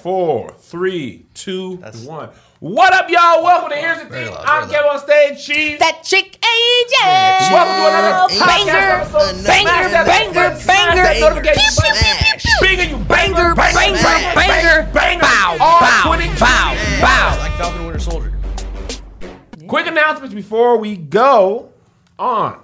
four, three, two, one. What up, y'all? Welcome to Here's the Thing. I'm Kevin on stage. Cheese. That chick AJ. Welcome to another Banger, podcast episode. banger, Smash banger, banger. notification button. Smash. Banger, you banger, Banger, banger, banger. banger. Bow, bow, bow, bow. Like Falcon Winter Soldier. Quick announcements before we go on,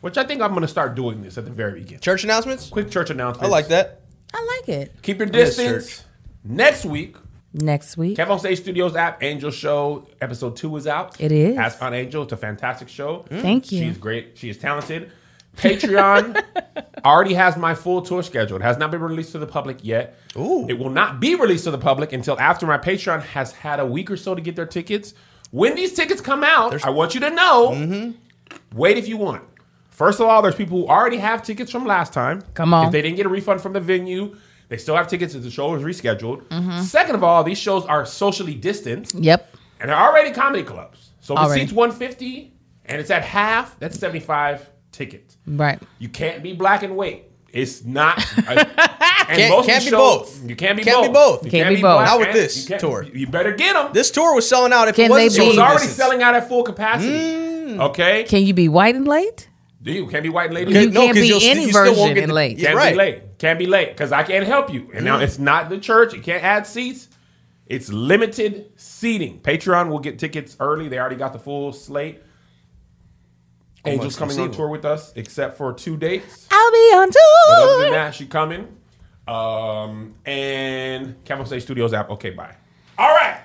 which I think I'm going to start doing this at the very beginning. Church announcements? Quick church announcements. I like that. I like it. Keep your distance. Next week, Next week. Kev on Stage Studios app, Angel Show, episode two is out. It is. Ask on Angel. It's a fantastic show. Thank you. She's great. She is talented. Patreon already has my full tour schedule. It has not been released to the public yet. Ooh. It will not be released to the public until after my Patreon has had a week or so to get their tickets. When these tickets come out, I want you to know. Mm-hmm. Wait if you want. First of all, there's people who already have tickets from last time. Come on. If they didn't get a refund from the venue, they still have tickets if the show is rescheduled. Mm-hmm. Second of all, these shows are socially distanced Yep. and they're already comedy clubs. So if it Already. seats 150 and it's at half, that's 75 tickets. Right. You can't be black and white. It's not. and Can't- most can't be shows- both. You can't be Can't both. be both. You Can't be both. Not with this you tour. You better get them. This tour was selling out if Can it wasn't they It was already selling out at full capacity. Okay? Can you be white and late? Do you can't be white and lady? You No, can't 'cause be you'll st- any you still won't version get in the- late. Can't right. be late. Can't be late because I can't help you. And now it's not the church. You can't add seats. It's limited seating. Patreon will get tickets early. They already got the full slate. Angel's coming on tour with us, except for two dates. I'll be on But other than tour. that, she coming. Um, and Capital State Studios app. Okay, bye. All right.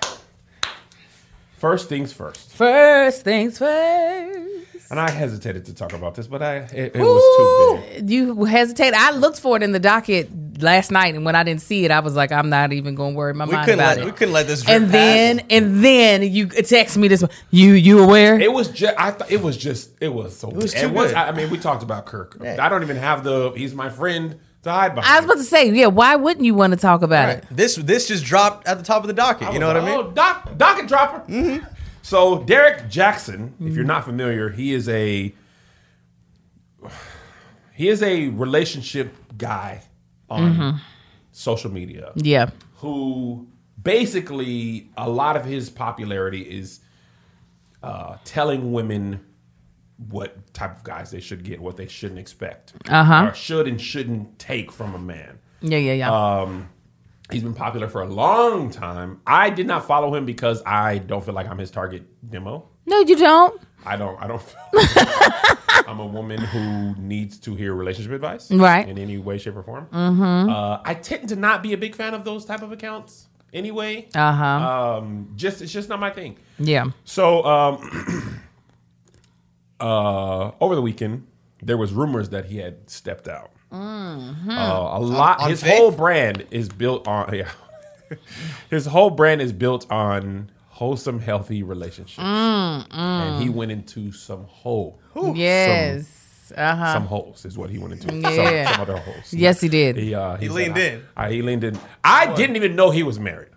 First things first. First things first. And I hesitated to talk about this, but I it, it was too big. You hesitate. I looked for it in the docket last night, and when I didn't see it, I was like, I'm not even going to worry my We mind couldn't about let it. we couldn't let this drip and past. then, and then you text me this. You, you aware? It was just. I thought it was just. It was so. It was too And once- good. I, I mean, we talked about Kirk. I don't even have the. He's my friend to hide behind. I was about to say, yeah. Why wouldn't you want to talk about it? this this just dropped at the top of the docket. You know what I mean? Oh, doc, docket dropper. Mm-hmm. So Derrick Jaxn, if you're not familiar, he is a he is a relationship guy on social media Yeah. who basically a lot of his popularity is uh, telling women what type of guys they should get, what they shouldn't expect, Uh-huh. or should and shouldn't take from a man. Yeah, yeah, yeah. Uh, He's been popular for a long time. I did not follow him because I don't feel like I'm his target demo. no, you don't. I don't. I don't. I'm a woman who needs to hear relationship advice, Right. In any way, shape, or form. Mm-hmm. Uh, I tend to not be a big fan of those type of accounts. Anyway, Uh huh. um, just it's just not my thing. yeah. So, um, uh, over the weekend, there was rumors that he had stepped out. Mm-hmm. Uh, a lot. on his faith? whole brand is built on. Yeah, his whole brand is built on wholesome, healthy relationships, Mm, and he went into some hole. Yes. Uh huh. Some holes is what he went into. Yeah. Some, some other holes. Yes, he did. He, uh, He said, leaned I- in. I, he leaned in. I didn't even know he was married.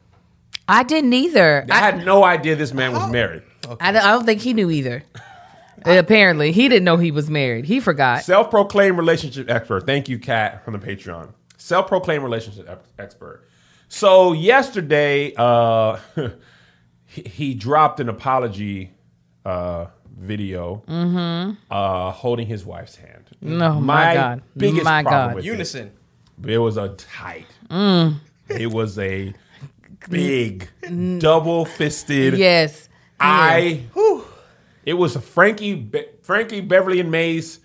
I didn't either. I I, had no idea this man was married. I, don't- I don't think he knew either. Apparently, he didn't know he was married. He forgot. Self-proclaimed relationship expert. Thank you, Kat, from the Patreon. Self-proclaimed relationship ep- expert. So yesterday, uh, he, he dropped an apology uh, video uh, holding his wife's hand. Mm-hmm. No, my God. biggest My problem God. with it- Unison. it was a tight. Mm. It was a big, double-fisted. Yes. I. It was a Frankie, Be- Frankie Beverly and Maze.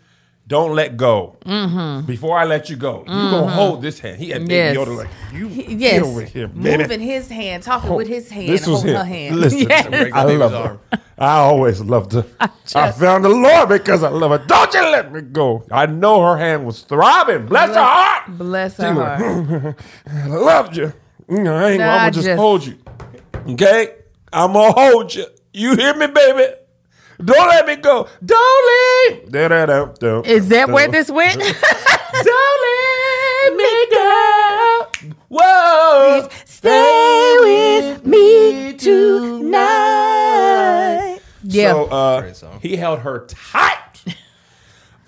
Don't let go. Mm-hmm. Before I let you go, you gonna hold this hand. He had Baby Yes. Yoda like you. He- Get yes. over here, baby. Moving his hand, talking with his hand, This was holding him. her hand. Listen, Yes. I love her. I always loved her. I, just- found the Lord because I love her. Don't you let me go. I know her hand was throbbing. Bless, her heart. Bless She her heart. I loved you. You I ain't Nah, gonna just, just- hold you. Okay? I'm gonna hold you. You hear me, baby? Don't let me go. Don't leave. Da, da, da, da, Is that da. where this went? Don't let me go. Whoa. Stay with me tonight. Yeah. So uh, he held her tight,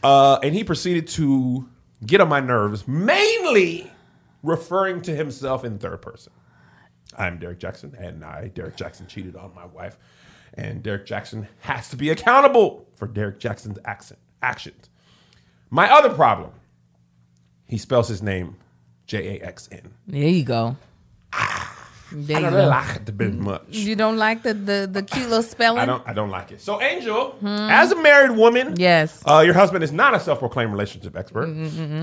uh, and he proceeded to get on my nerves, mainly referring to himself in third person. I'm Derrick Jaxn, and I, Derrick Jaxn, cheated on my wife, and Derrick Jaxn has to be accountable for Derrick Jaxn's accent, actions. My other problem, he spells his name J A X N. There you go. Ah. There I don't go. like it very much. You don't like the the, the cute little spelling? I don't. I don't like it. So, Angel, as a married woman, Hmm. Yes. uh, your husband is not a self-proclaimed relationship expert.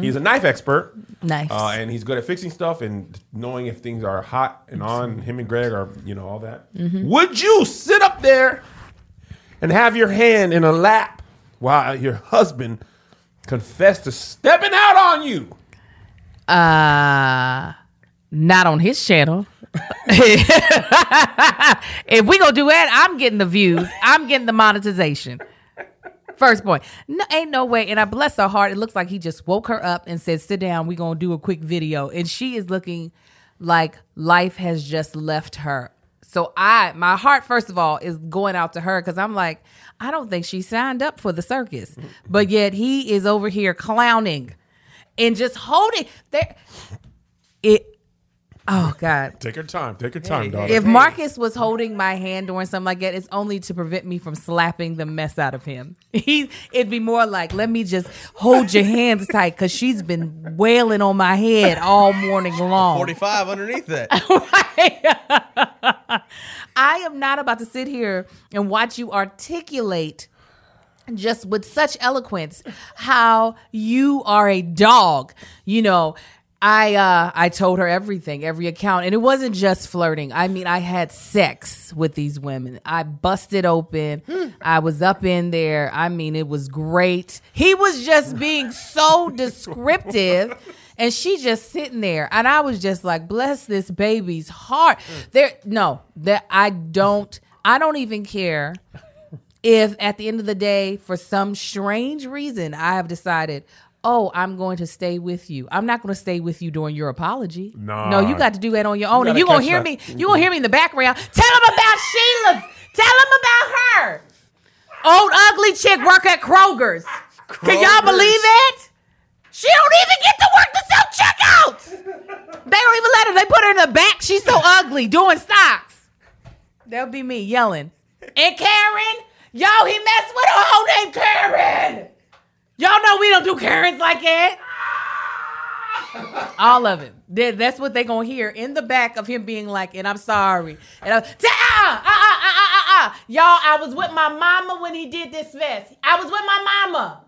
He's a knife expert, Nice. uh, and he's good at fixing stuff and knowing if things are hot and on. Him and Greg are, you know, all that. Mm-hmm. Would you sit up there and have your hand in a lap while your husband confessed to stepping out on you? Uh not on his channel. if we gonna do that, I'm getting the views. I'm getting the monetization. First point. No, ain't no way. And I bless her heart. It looks like he just woke her up and said, "Sit down. We gonna do a quick video." And she is looking like life has just left her. So I, my heart, first of all, is going out to her because I'm like, I don't think she signed up for the circus, but yet he is over here clowning and just holding there. It. Oh God. Take your time. Take your time, daughter. If Marcus was holding my hand during something like that, it's only to prevent me from slapping the mess out of him. He, it'd be more like, let me just hold your hands tight because she's been wailing on my head all morning long. 45 underneath that. I am not about to sit here and watch you articulate just with such eloquence how you are a dog. You know, I uh I told her everything, every account, and it wasn't just flirting. I mean, I had sex with these women. I busted open. I was up in there. I mean, it was great. He was just being so descriptive. And she just sitting there, and I was just like, "Bless this baby's heart." There, no, that I don't. I don't even care if at the end of the day, for some strange reason, I have decided, oh, I'm going to stay with you. I'm not going to stay with you during your apology. Nah. No, you got to do that on your own. gotta and you're going to hear that. me. You're going to hear me in the background. Tell them about Sheila. Tell them about her. Old ugly chick work at Kroger's. Can y'all believe it? She don't even get to work the self checkouts. They don't even let her. They put her in the back. She's so ugly doing stocks. That'll be me yelling. And Karen, yo, he messed with a hoe named Karen. Y'all know we don't do Karens like that. All of it. That- That's what they gonna hear in the back of him being like, and I'm sorry. And I, ah, ah, ah, ah, ah, ah. Y'all, I was with my mama when he did this vest. I was with my mama.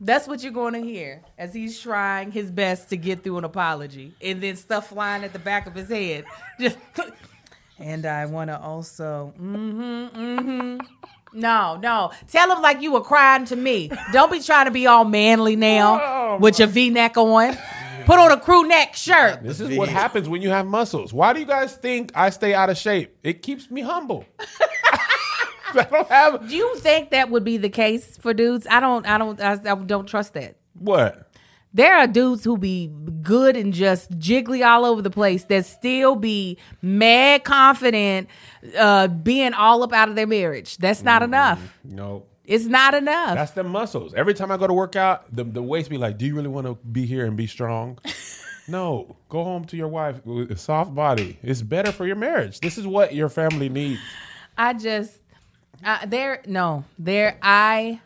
That's what you're going to hear as he's trying his best to get through an apology, and then stuff flying at the back of his head. Just, and I want to also, mm-hmm, mm-hmm. No, no. Tell him like you were crying to me. Don't be trying to be all manly now oh, with your V-neck on. Put on a crew neck shirt. This is what happens when you have muscles. Why do you guys think I stay out of shape? It keeps me humble. I don't have Do you think that would be the case for dudes? I don't. I don't. I, I don't trust that. what? There are dudes who be good and just jiggly all over the place that still be mad confident, uh, being all up out of their marriage. That's not enough. No. It's not enough. That's the muscles. Every time I go to work out, the, the waist be like, Do you really want to be here and be strong? no. Go home to your wife with a soft body. It's better for your marriage. This is what your family needs. I just I, there. No, there. I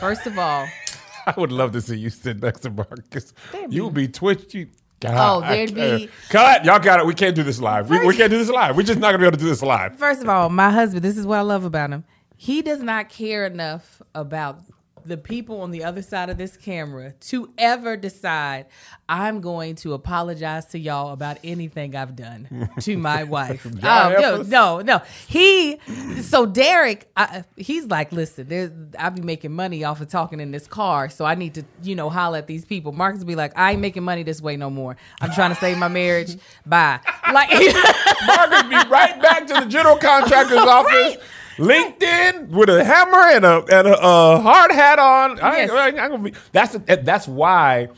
first of all. I would love to see you sit next to Marcus. You would be twitched. Oh, you, God, Oh, there'd be- cut. Y'all got it. We can't do this live. We, we can't do this live. We're just not gonna be able to do this live. First of all, my husband, this is what I love about him. He does not care enough about the people on the other side of this camera to ever decide I'm going to apologize to y'all about anything I've done to my wife. Oh, no, no, no. He so Derrick, I, he's like, listen, there's I be making money off of talking in this car, so I need to, you know, holler at these people. Marcus be like, I ain't making money this way no more. I'm trying to save my marriage. Bye. Like Marcus be right back to the general contractor's office. LinkedIn with a hammer and a and a, uh, hard hat on. I Yes. I gonna be, that's that's why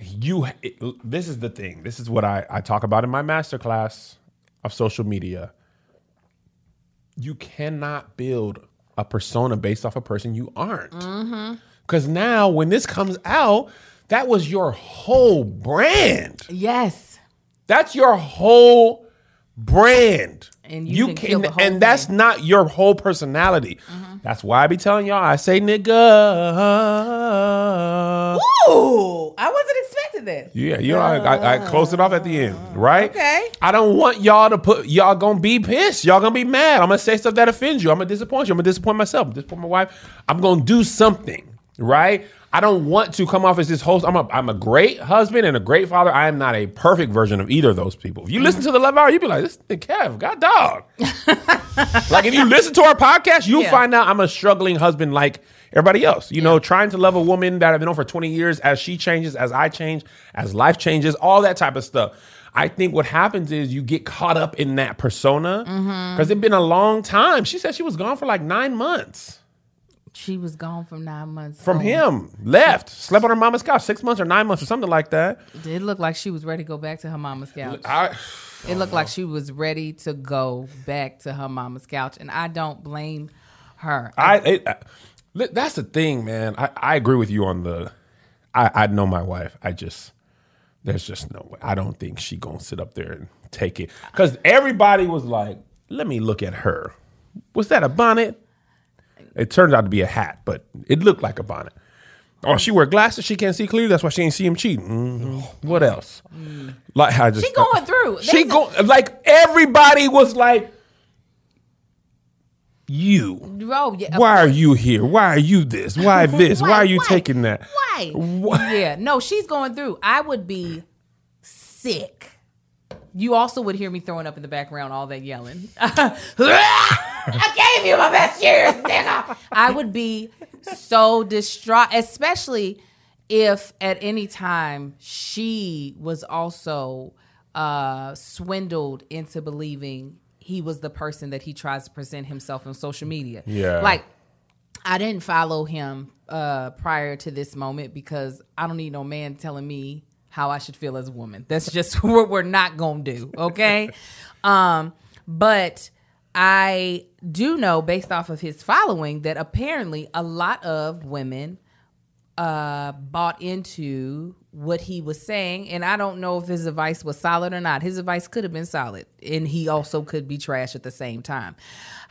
you. It, this is the thing. This is what I I talk about in my masterclass of social media. You cannot build a persona based off a person you aren't. Because now, when this comes out, that was your whole brand. Yes. That's your whole brand. And you can kill the whole and that's thing. not your whole personality. Mm-hmm. That's why I be telling y'all. I say nigga. Ooh, I wasn't expecting that. Yeah, you know, I, I, I close it off at the end, right? Okay. I don't want y'all to put y'all gonna be pissed. Y'all gonna be mad. I'm gonna say stuff that offends you. I'm gonna disappoint you. I'm gonna disappoint myself. Disappoint my wife. I'm gonna do something, right? I don't want to come off as this host. I'm a I'm a great husband and a great father. I am not a perfect version of either of those people. If you listen to the Love Hour, you'd be like, this the Kev, god dog. like if you listen to our podcast, you'll Yeah. find out I'm a struggling husband like everybody else. You know, trying to love a woman that I've been on for 20 years as she changes, as I change, as life changes, all that type of stuff. I think what happens is you get caught up in that persona mm-hmm. because it's been a long time. She said she was gone for like nine months She was gone for nine months. from Oh, him, left, slept on her mama's couch, six months or nine months or something like that. It looked like she was ready to go back to her mama's couch. I, It looked like oh, she was ready to go back to her mama's couch, and I don't blame her. I, it, I that's the thing, man. I, I agree with you on the. I, I know my wife. I just there's just no way. I don't think she gonna sit up there and take it because everybody was like, "Let me look at her. Was that a bonnet?" It turned out to be a hat, but it looked like a bonnet. Oh, she wear glasses. She can't see clearly. That's why she ain't see him cheating. Mhm. What else? Like I just She going through. She go like everybody was like, "You." Oh, yeah. Why are you here? Why are you this? Why this? Why, Why? are you Why? taking that? Why? Why? Yeah, no, she's going through. I would be sick. You also would hear me throwing up in the background, all that yelling. I gave you my best years, nigga. I would be so distraught, especially if at any time she was also uh, swindled into believing he was the person that he tries to present himself on social media. Yeah. Like, I didn't follow him uh, prior to this moment because I don't need no man telling me how I should feel as a woman. That's just what we're not gonna do, okay? um, but I do know, based off of his following, that apparently a lot of women uh, bought into what he was saying, and I don't know if his advice was solid or not. His advice could have been solid, and he also could be trash at the same time.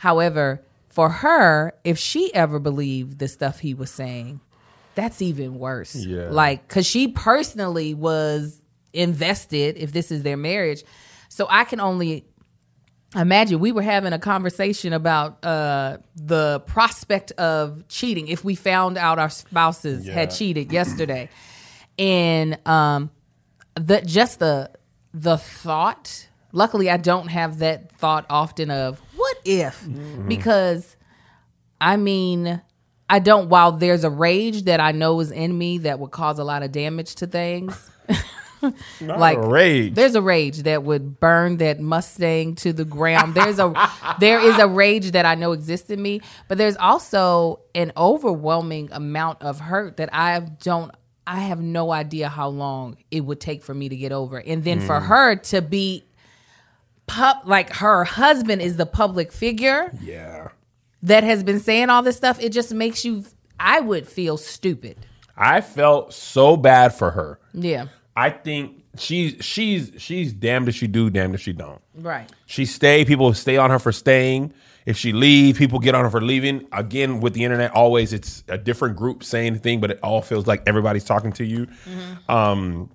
However, for her, if she ever believed the stuff he was saying, that's even worse. Yeah. Like, because she personally was invested, if this is their marriage. So I can only imagine we were having a conversation about uh, the prospect of cheating if we found out our spouses had cheated yesterday and um the just the the thought luckily i don't have that thought often of what if because i mean i don't while there's a rage that i know is in me that would cause a lot of damage to things like rage. There's a rage that would burn that Mustang to the ground. There's a there is a rage that I know exists in me, but there's also an overwhelming amount of hurt that I don't I have no idea how long it would take for me to get over. And then for hmm. her to be pup like her husband is the public figure yeah. That has been saying all this stuff, it just makes you I would feel stupid. I felt so bad for her. Yeah. I think she's she's she's damned if she do, damned if she don't. Right. She stay, people stay on her for staying. If she leave, people get on her for leaving. Again, with the internet, always it's a different group saying the thing, but it all feels like everybody's talking to you. Um,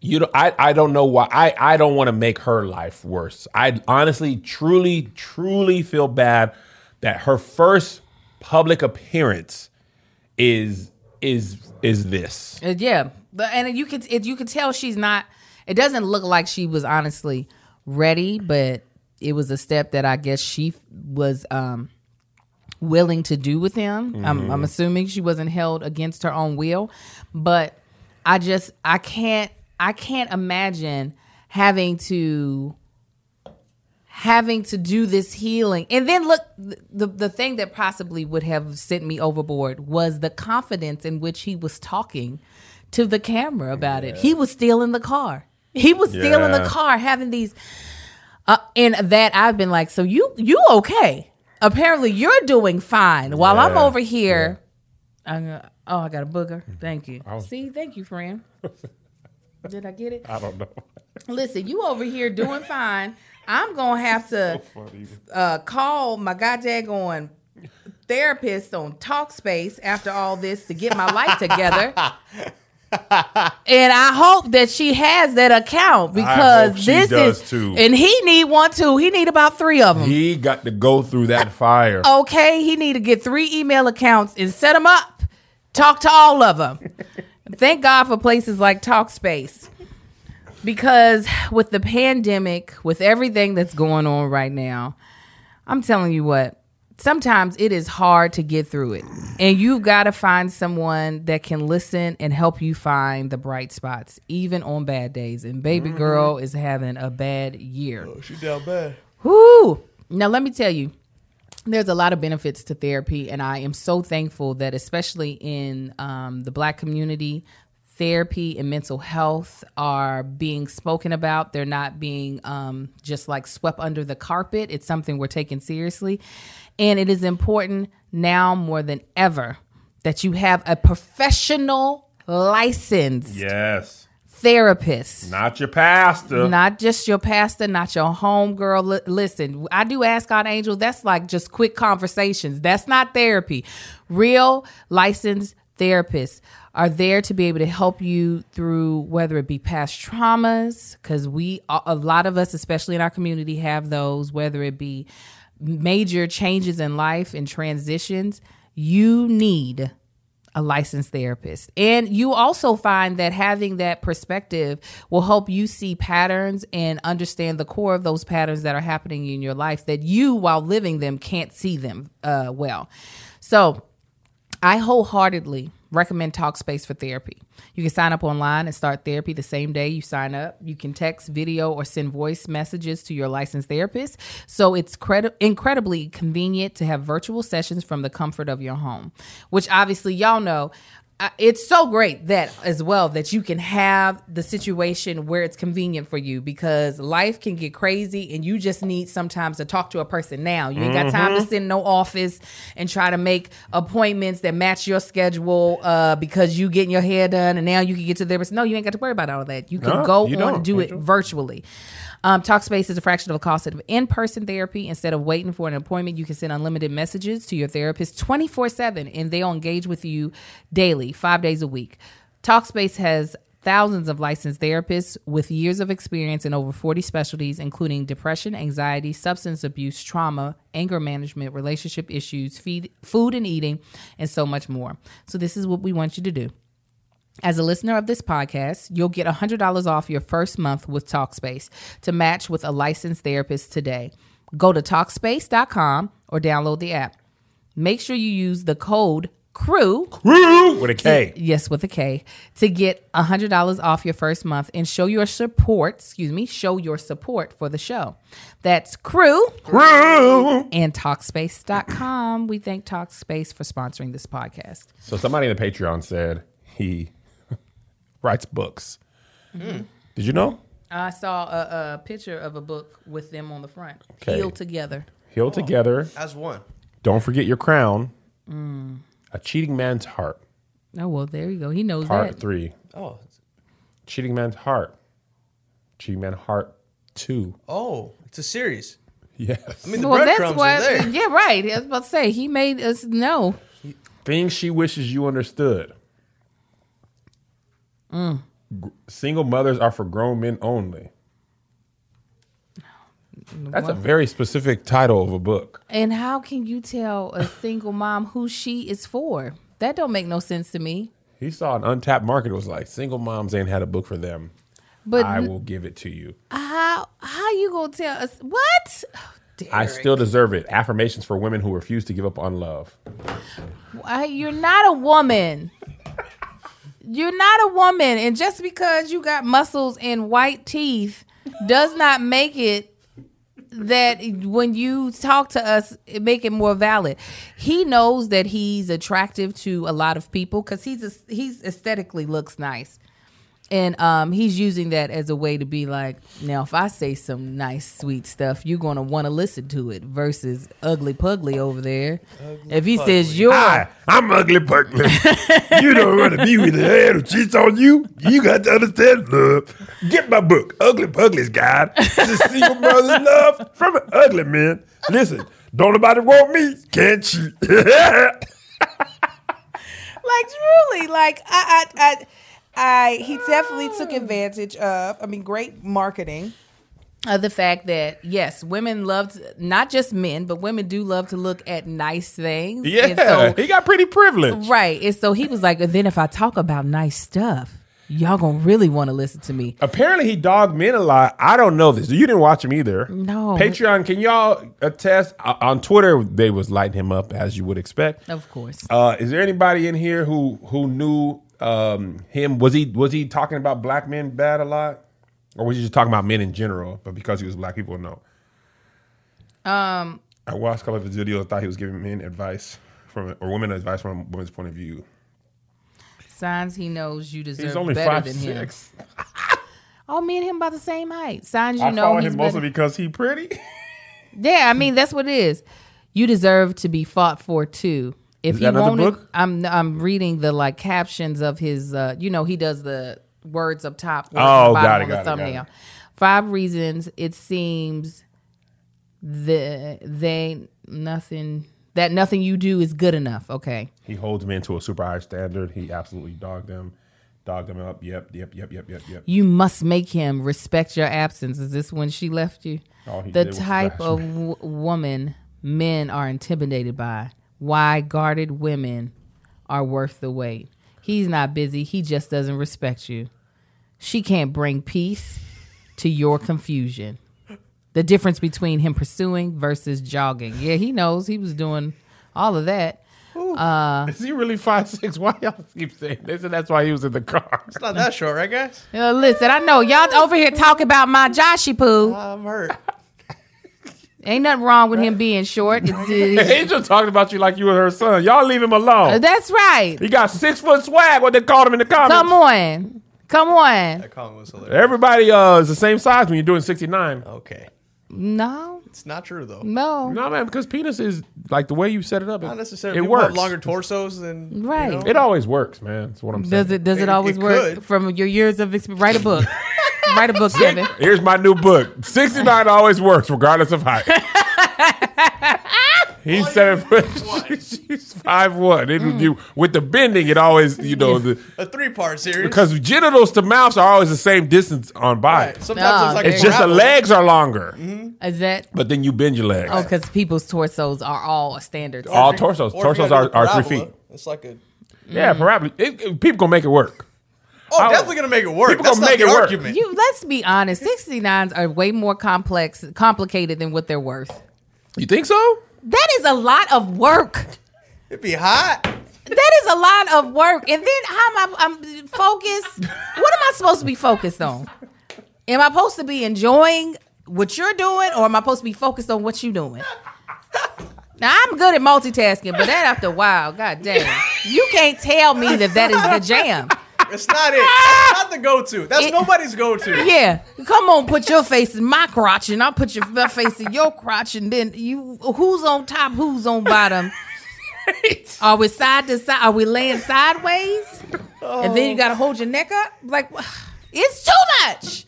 you know, I, I don't know why I, I don't want to make her life worse. I honestly, truly, truly feel bad that her first public appearance is is is this. Uh, yeah, but and you can it, you could tell she's not. It doesn't look like she was honestly ready, but it was a step that I guess she was um, willing to do with him. I'm, I'm assuming she wasn't held against her own will, but I just I can't I can't imagine having to having to do this healing. And then look, the the thing that possibly would have sent me overboard was the confidence in which he was talking to the camera about it. He was still in the car. He was still in the car having these uh, and that I've been like, so you you okay? Apparently you're doing fine. While I'm over here, I'm gonna- oh, I got a booger. Thank you. See, thank you, friend. Did I get it? I don't know. Listen, you over here doing fine. I'm gonna have to uh, call my goddamn therapist on Talkspace after all this to get my life together. and I hope that she has that account because this does is too. and he need one too. He need about three of them. He got to go through that fire. okay, he need to get three email accounts and set them up. Talk to all of them. Thank God for places like Talkspace. Because with the pandemic, with everything that's going on right now, I'm telling you what, sometimes it is hard to get through it. And you've got to find someone that can listen and help you find the bright spots, even on bad days. And baby girl is having a bad year. She down bad. Whoo! Now let me tell you, there's a lot of benefits to therapy, and I am so thankful that, especially in um, the Black community, therapy and mental health are being spoken about. They're not being um, just like swept under the carpet. It's something we're taking seriously, and it is important now more than ever that you have a professional license Yes. therapist Not your pastor. not just your pastor, not your home girl. Listen, I do ask God Angel. That's like just quick conversations. That's not therapy. Real licensed therapists are there to be able to help you through whether it be past traumas, because we, a lot of us, especially in our community, have those, whether it be major changes in life and transitions. You need a licensed therapist. And you also find that having that perspective will help you see patterns and understand the core of those patterns that are happening in your life that you, while living them, can't see them uh, well. So, I wholeheartedly recommend Talkspace for therapy. You can sign up online and start therapy the same day you sign up. You can text, video, or send voice messages to your licensed therapist. So it's credi- incredibly convenient to have virtual sessions from the comfort of your home, which obviously y'all know. It's so great that as well that you can have the situation where it's convenient for you because life can get crazy and you just need sometimes to talk to a person now. You ain't got time to sit in no office and try to make appointments that match your schedule uh, because you getting your hair done and now you can get to there. No, you ain't got to worry about all that. You can No, go you on don't, and do it Angel. virtually. Um, Talkspace is a fraction of the cost of in-person therapy. Instead of waiting for an appointment, you can send unlimited messages to your therapist 24/7 and they'll engage with you daily, 5 days a week. Talkspace has thousands of licensed therapists with years of experience in over 40 specialties including depression, anxiety, substance abuse, trauma, anger management, relationship issues, feed, food and eating, and so much more. So this is what we want you to do. As a listener of this podcast, you'll get $100 off your first month with Talkspace to match with a licensed therapist today. Go to Talkspace.com or download the app. Make sure you use the code CREW, Woo! With a K. yes, with a K, to get $100 off your first month and show your support, excuse me, show your support for the show. That's CREW Woo! and Talkspace.com. We thank Talkspace for sponsoring this podcast. So somebody in the Patreon said he writes books. Mm-hmm. Did you know? I saw a, a picture of a book with them on the front, Okay. healed together. Heal together. As one. Don't forget your crown. Mm. A cheating man's heart. Oh well, there you go. He knows Part that. three. Oh. Cheating man's heart. Cheating man heart two. Oh, it's a series. Yes. I mean, the Well, that's breadcrumbs why. are there. Yeah, right. I was about to say he made us know. Things she wishes you understood. Mm. G- Single mothers are for grown men only. That's a very specific title of a book. And how can you tell a single mom who she is for? That don't make no sense to me. He saw an untapped market. It was like single moms ain't had a book for them. But I will give it to you. how how you gonna tell us what? I still deserve it. Affirmations for women who refuse to give up on love. I, you're not a woman. You're not a woman, and just because you got muscles and white teeth does not make it that when you talk to us, it make it more valid. He knows that he's attractive to a lot of people because he's he's aesthetically looks nice. And um, he's using that as a way to be like, now if I say some nice, sweet stuff, you're gonna want to listen to it. Versus ugly pugly over there. if he says you're, Hi, I'm Ugly Pugly. you don't want to be with a man who cheats on you. You got to understand love. Get my book, Ugly Pugly's Guide to Single Mother's Love from an Ugly Man. Listen, don't nobody want me, can't cheat. like truly, like I, I, I, I, he definitely took advantage of. I mean, great marketing. Of the fact that yes, women love to, not just men, but women do love to look at nice things. And yeah, so- he got pretty privileged. right. And so he was like, then if I talk about nice stuff, y'all gonna really want to listen to me. Apparently, he dogged men a lot. I don't know this. You didn't watch him either. No. Patreon, can y'all attest? Uh, on Twitter, they was lighting him up as you would expect. Of course. Uh, is there anybody in here who who knew um, him? Was he was he talking about black men bad a lot, or was he just talking about men in general? But because he was black, people know. Um, I watched a couple of his videos. Thought he was giving men advice from or women advice from a woman's point of view. signs he knows you deserve He's only better five than him. six. Oh, me and him about the same height. Signs you I know follow he's him mostly better. because he pretty. Yeah, I mean that's what it is. You deserve to be fought for too. If Is you want it, book? I'm I'm reading the like captions of his. uh You know, he does the words up top, words Oh, got it, on the got it, got it. Five reasons it seems the they nothing that nothing you do is good enough. Okay, He holds men to a super high standard. He absolutely dogged them, dogged them up. Yep, yep, yep, yep, yep, yep. you must make him respect your absence. Is this when she left you? The type of w- woman men are intimidated by. Why guarded women are worth the wait. He's not busy. He just doesn't respect you. She can't bring peace to your confusion. The difference between him pursuing versus jogging. Yeah, he knows he was doing all of that. Is he really five six? Why y'all keep saying this? And that's why he was in the car. It's not that short, right, guys? Uh, listen, I know y'all over here talking about my Joshy poo. I'm hurt. Ain't nothing wrong with him being short. It's, it's- Angel talking about you like you were her son. Y'all leave him alone. that's right. He got six foot swag. What they called him in the comments. Come on. Come on. That comment was hilarious. Everybody uh, is the same size when you're doing 69. Okay. No, It's not true, though. no. No, man, because penis is like the way you set it up. It, Not necessarily. It People have works. longer torsos than. you Right. know? It always works, man. That's what I'm saying. Does it does it, It- always it work could. from your years of experience? Write a book. Write a book, Kevin. Here's my new book. 69 always works, regardless of height. He's seven foot. She's five one. It, Mm. you, with the bending, it always you know the A three part series. because genitals to mouths are always the same distance on body. Right. Sometimes No. it's like It's just the legs are longer, Is that? but then you bend your legs. Oh, because people's torsos are all a standard. All torsos. Or Torsos are, are three feet. It's like a. Yeah, probably. It, it- people gonna make it work. Oh, I'll- definitely gonna make it work. People That's gonna not make the it work. argument. You let's be honest. 69s are way more complex, complicated than what they're worth. You think so? That is a lot of work. It'd be hot. That is a lot of work. And then how am I I'm focused? What am I supposed to be focused on? Am I supposed to be enjoying what you're doing or am I supposed to be focused on what you're doing? Now I'm good at multitasking, but that after a while, god damn. You can't tell me that that is the jam. It's not it. That's not the go to. That's It- nobody's go to. Yeah, come on, put your face in my crotch, and I'll put your face in your crotch, and then you, who's on top, who's on bottom? Are we side to side? Are we laying sideways? Oh. And then you gotta hold your neck up. Like, it's too much.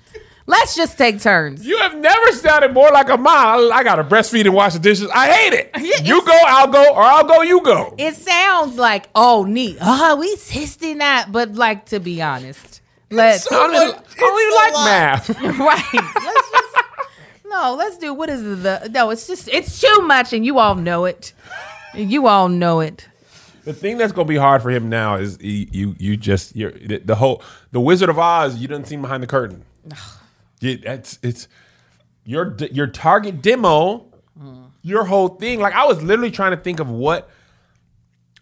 Let's just take turns. You have never sounded more like a mom. I gotta breastfeed and wash the dishes. I hate it. You go, I'll go, or I'll go, you go. It sounds like oh neat. Oh, we sixty nine, but like to be honest, let's I don't even, much- I don't even it's oh, a like lot. math. right. Let's just no. Let's do what is the no? It's just it's too much, and you all know it. You all know it. The thing that's gonna be hard for him now is you you, you just you're the, the whole the Wizard of Oz. You didn't see behind the curtain. It's it's your your target demo, your whole thing. Like I was literally trying to think of what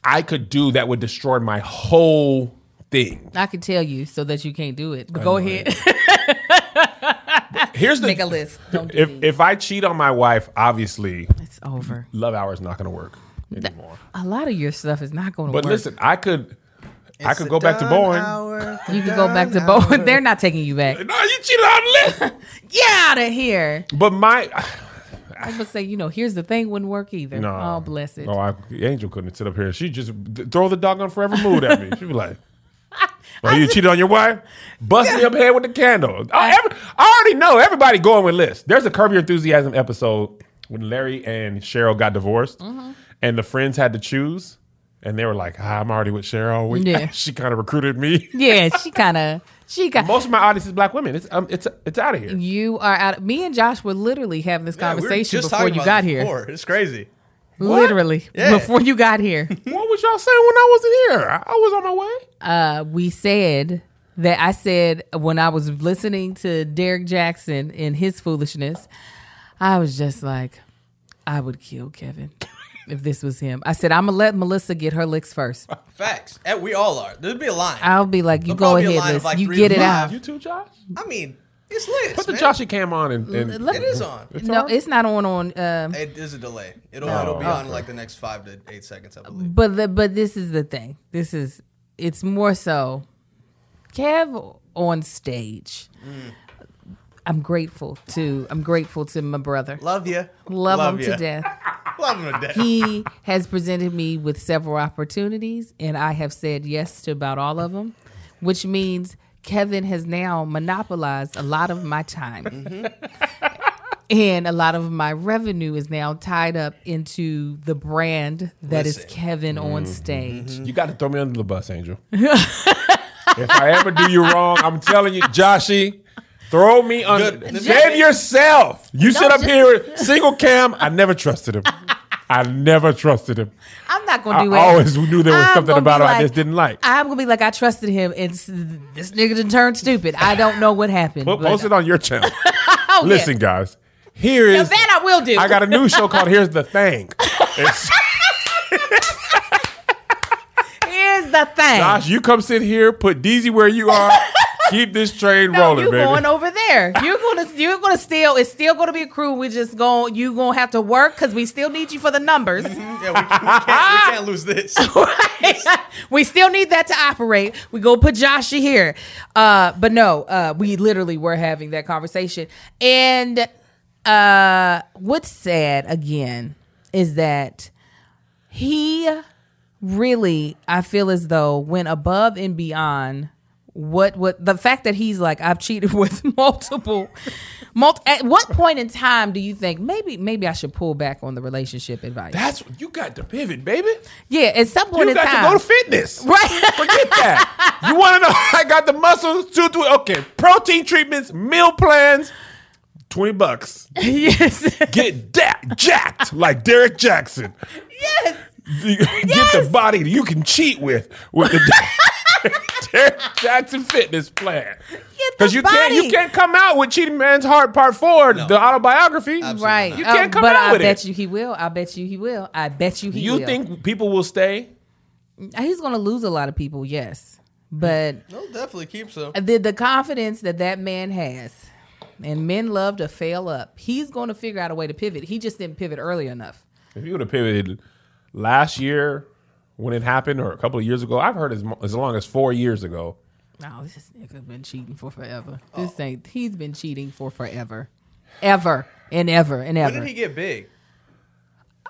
I could do that would destroy my whole thing. I can tell you so that you can't do it. But go ahead, Here's the make a list. Don't do If if I cheat on my wife, obviously it's over. love hour is not gonna work anymore. A lot of your stuff is not going to work. But listen, I could I could go back to done Bowen. hour, You could go back to done Bowen. They're not taking you back. No, you cheated on the list. Get out of here. But my I would say, you know, here's the thing wouldn't work either. no, Oh, bless it. Oh, I, Angel couldn't sit up here. She just throw the dog on forever mood at me. She'd be like. Oh, you cheated on your wife? Bust me up head with the candle. Oh, every, I already know everybody going with lists. There's a Curb Your Enthusiasm episode when Larry and Cheryl got divorced, Mm-hmm. and the friends had to choose, and they were like, ah, "I'm already with Cheryl." We- Yeah. she kind of recruited me. Yeah, she kind of, she got. Most of my audience is black women. It's um, it's it's out of here. You are out. Me and Josh were literally having this Yeah, we conversation just before you about got here. before. It's crazy. Literally Yeah. before you got here. What was y'all saying when I wasn't here? I, I was on my way. uh, we said that I said when I was listening to Derrick Jaxn and his foolishness, I was just like, I would kill Kevin if this was him. I said I'm gonna let Melissa get her licks first. Facts. And we all are. There'd be a line. I'll be like, you There'll go probably be a ahead, line Liz. of like you three get to it five. out. You too, Josh. I mean, it's lit. Put the man. Joshy cam on and, and Let It me- is on. no, on? it's not on on. Um, It is a delay. It'll, No. it'll be Oh, on okay. like the next five to eight seconds, I believe. But the, but this is the thing. This is it's more so Kev on stage. I'm grateful to I'm grateful to my brother. Love you. Love, him ya. to death. Love him to death. He has presented me with several opportunities, and I have said yes to about all of them, which means Kevin has now monopolized a lot of my time. And a lot of my revenue is now tied up into the brand that is Listen. Kevin on mm-hmm. stage. You got to throw me under the bus, Angel. if I ever do you wrong, I'm telling you, Joshy, throw me under. Good. Save yourself. You sit up just- here, single cam. I never trusted him. I never trusted him. I'm not gonna I do it. I always knew there was I'm something about be him I just didn't like. I'm gonna be like, I trusted him, and this nigga done turned stupid. I don't know what happened. Put, but- post it on your channel. Oh, yeah. Listen, guys. Here Now is. that I will do. I got a new show called Here's the Thing. It's, Here's the thing. Josh, you come sit here, put DZ where you are, keep this train No, rolling, you baby. going over there. You're gonna you're gonna still it's still gonna be a crew. We just going you gonna have to work because we still need you for the numbers. yeah, we, we, can't, we can't lose this. we still need that to operate. We go put Joshy here. Uh, but no, uh, we literally were having that conversation. And uh, what's sad again is that he really, I feel as though went above and beyond what what the fact that he's like I've cheated with multiple multi, at what point in time do you think maybe maybe I should pull back on the relationship advice? That's you got to pivot, baby. yeah, at some point You in got time. to go to fitness. Right. Forget that. You want to know? I got the muscles. Two, two. Okay, protein treatments, meal plans. Twenty bucks. yes. Get that jacked like Derrick Jaxn. yes. Get the body that you can cheat with with the Derrick Jaxn fitness plan. Because the you can't you can't come out with Cheating Man's Heart Part Four, the autobiography. Right. You Uh, can't come but out I with bet you he will. I bet you he will. I bet you he You will. You think people will stay? he's going to lose a lot of people? Yes, but he'll definitely keep some. the the confidence that that man has, and men love to fail up. He's going to figure out a way to pivot. He just didn't pivot early enough. If you would have pivoted last year when it happened, or a couple of years ago, I've heard as, as long as four years ago. No, this nigga been cheating for forever. This ain't. He's been cheating for forever, ever and ever and When ever. did he get big?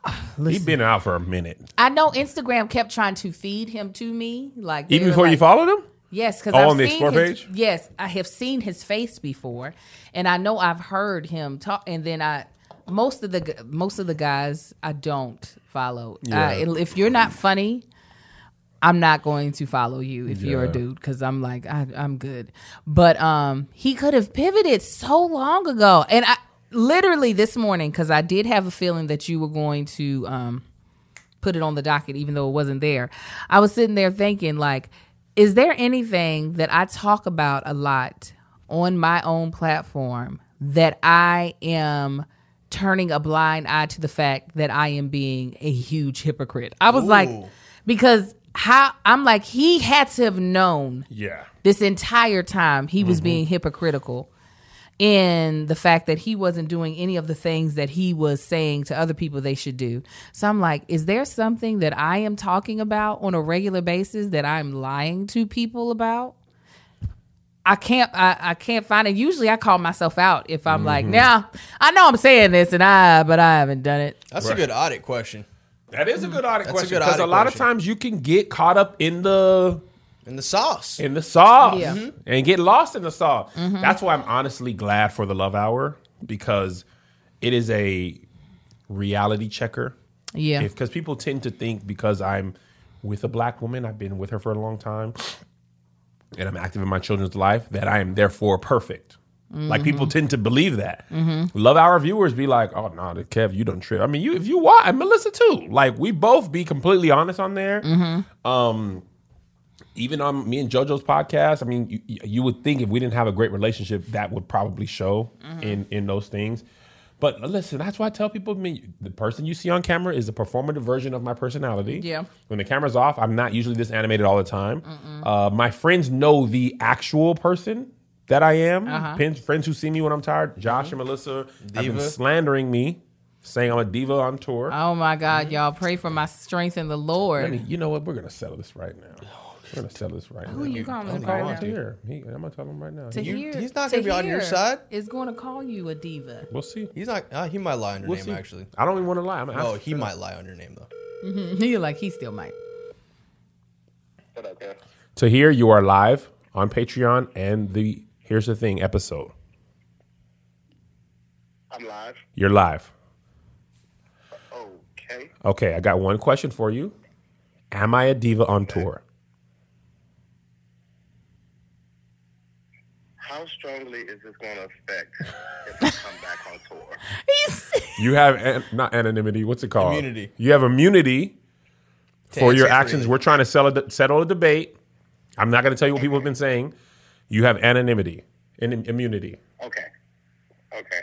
He's been out for a minute. I know Instagram kept trying to feed him to me, like Even were before you followed him? Yes, because Oh, I've on the seen Explore his, page? Yes, I have seen his face before, and I know I've heard him talk. And then I, most of the most of the guys I don't follow. Yeah. Uh, if you're not funny, I'm not going to follow you if you're a dude because I'm like I, I'm good. But um, he could have pivoted so long ago, and I literally this morning because I did have a feeling that you were going to um put it on the docket even though it wasn't there. I was sitting there thinking like is there anything that I talk about a lot on my own platform that I am turning a blind eye to the fact that I am being a huge hypocrite? I was like because how I'm like he had to have known Yeah. this entire time he was mm-hmm. being hypocritical in the fact that he wasn't doing any of the things that he was saying to other people they should do. So I'm like, is there something that I am talking about on a regular basis that I'm lying to people about? I can't I, I can't find it. Usually I call myself out if I'm like, now I know I'm saying this and I but I haven't done it. That's a good audit question. That is a good audit That's question because a audit lot of times you can get caught up in the in the sauce. in the sauce Yeah. Mhm. and get lost in the sauce. That's why I'm honestly glad for the Love Hour because it is a reality checker. Yeah. Because people tend to think because I'm with a black woman, I've been with her for a long time, and I'm active in my children's life, that I am therefore perfect. Like people mm-hmm. tend to believe that. Mm-hmm. Love our viewers be like, "Oh no, nah, Kev, you don't trip." I mean, you if you watch, and Melissa too. Like we both be completely honest on there. Mm-hmm. Um, even on me and JoJo's podcast, I mean, you, you would think if we didn't have a great relationship, that would probably show in in those things. But listen, that's why I tell people, I mean, the person you see on camera is a performative version of my personality. Yeah. When the camera's off, I'm not usually this animated all the time. Uh, my friends know the actual person that I am. Uh-huh. Pen- friends who see me when I'm tired, Josh mm-hmm. and Melissa, have been slandering me, saying I'm a diva on tour. Oh my God, mm-hmm. y'all pray for my strength in the I Lord. mean, you know what? We're gonna settle this right now. We're gonna settle this right Who now. you calling don't right even now? to hear. He, I'm gonna tell him right now. To You- hear, he's not gonna be on your side. Is going to call you a diva. We'll see. He's not. Uh, he might lie on your We'll name see. actually. I don't even want to lie. I'm No, he might lie on your name though. You're like he still might. What up, man? Tahir you are live on Patreon and the here's the thing episode. I'm live. You're live. Okay. Okay, I got one question for you. Am I a diva on tour? How strongly is this going to affect if I come back on tour? You have an, not anonymity. What's it called? Immunity. You have immunity To for your answer actions. freely. We're trying to settle a, settle a debate. I'm not going to tell you what people have been saying. You have anonymity and im- immunity. Okay. Okay.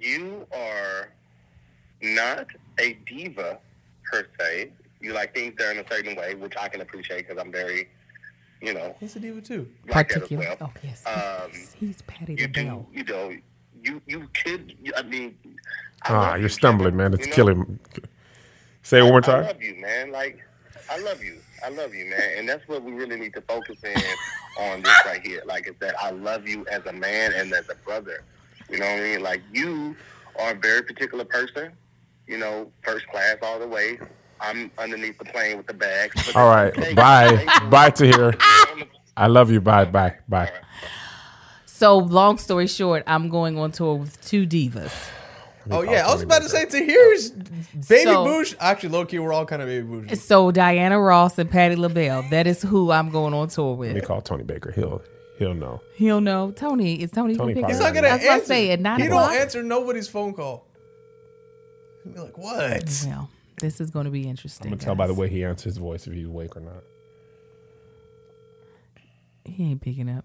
You are not a diva per se. You like things done a certain way, which I can appreciate because I'm very, you know, He's a diva too. like particular. well. Oh yes, Um, he's, he's Patti you do, LaBelle. you know, you you could. I mean, I Ah, love you're stumbling, Kevin, man. It's you know? killing. Say it one more time. I time. love you, man. Like, I love you. I love you, man. And that's what we really need to focus in on this right here. Like, is that I love you as a man and as a brother. You know what I mean? Like, you are a very particular person. You know, first class all the way. I'm underneath the plane with the bags. but All right. Bye. Bye Tahir. I love you. Bye. Bye. Bye. So long story short, I'm going on tour with two divas. Oh yeah, I was about to Baker. say to here's baby So- boosh. Actually, low key, we're all kind of baby boosh. So Diana Ross and Patti LaBelle. That is who I'm going on tour with. me with. call Tony Baker. He'll he'll know. He'll know Tony. Is Tony? Tony gonna pick probably up? He's not gonna That's what I answer. say at nine he o'clock. don't answer nobody's phone call. He'll be like, what? Well, this is going to be interesting. I'm gonna tell by the way he answers his voice if he's awake or not. he ain't picking up.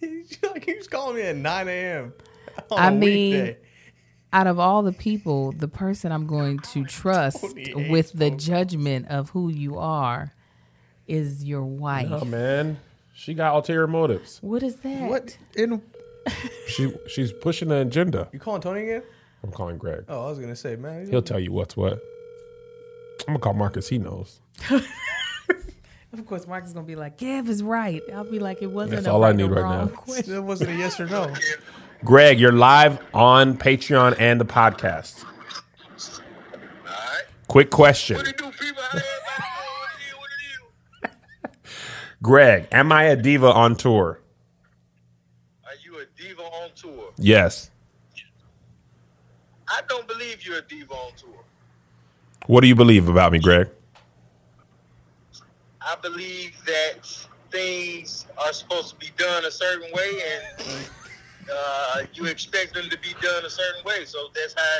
He's like, he was calling me at 9 a.m. on I a mean, weekday. Out of all the people, the person I'm going to trust with the phone judgment of who you are is your wife. Oh man, she got ulterior motives. What is that? what? In, She she's pushing an agenda. you calling Tony again? I'm calling Greg. Oh, I was gonna say, man. He'll tell you what's what. I'm gonna call Marcus. He knows. Of course, Marcus is going to be like, Kev is right. I'll be like, it wasn't That's a all I need right now. question. That wasn't a yes or no. Greg, you're live on Patreon and the podcast. All right. Quick question, do, people? How everybody doing? What it is? What it is? Greg. Am I a diva on tour? Are you a diva on tour? Yes. I don't believe you're a diva on tour. What do you believe about me, Greg? I believe that things are supposed to be done a certain way, and uh, you expect them to be done a certain way. So that's how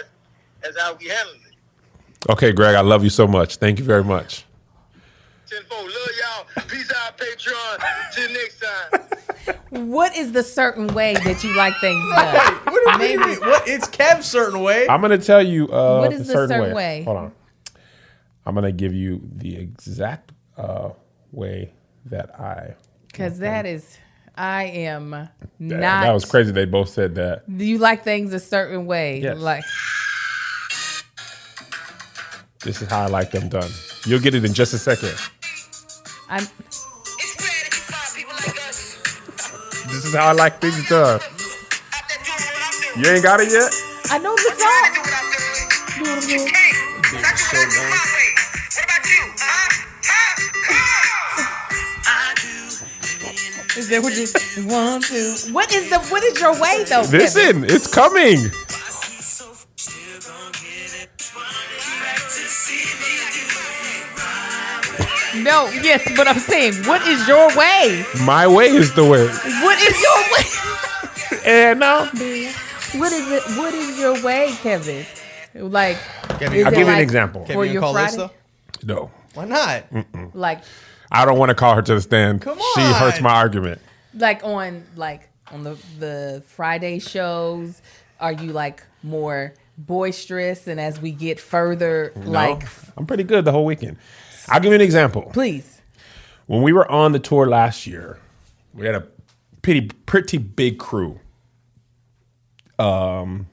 that's how we handle it. Okay, Greg. I love you so much. Thank you very much. Tenfold, love y'all. Peace out, Patreon. Till next time. What is the certain way that you like things done? What do you mean? What? It's Kev's certain way. I'm gonna tell you. Uh, What is the certain way? Hold on. I'm gonna give you the exact uh, way that I. Because that is, I am not. That was crazy. They both said that. Do you like things a certain way, Yes. like This is how I like them done. You'll get it in just a second. I'm. It's rare that you find people like us This is how I like things done. out there doing what I'm doing. You ain't got it yet? I know the Trying to song. Is that what you want to? What is the? What is your way though? Kevin? Listen, it's coming. No, yes, but I'm saying, what is your way? My way is the way. What is your way? And now, What is it? What is your way, Kevin? Like, Kevin, I'll it give you an like example. For Kevin, you your gonna call this Friday, though? no. Why not? like, I don't want to call her to the stand. Come on. She hurts my argument. like on like on the the Friday shows, are you like more boisterous? And as we get further, like, I'm pretty good the whole weekend. I'll give you an example. please, When we were on the tour last year, we had a pretty pretty big crew. Um,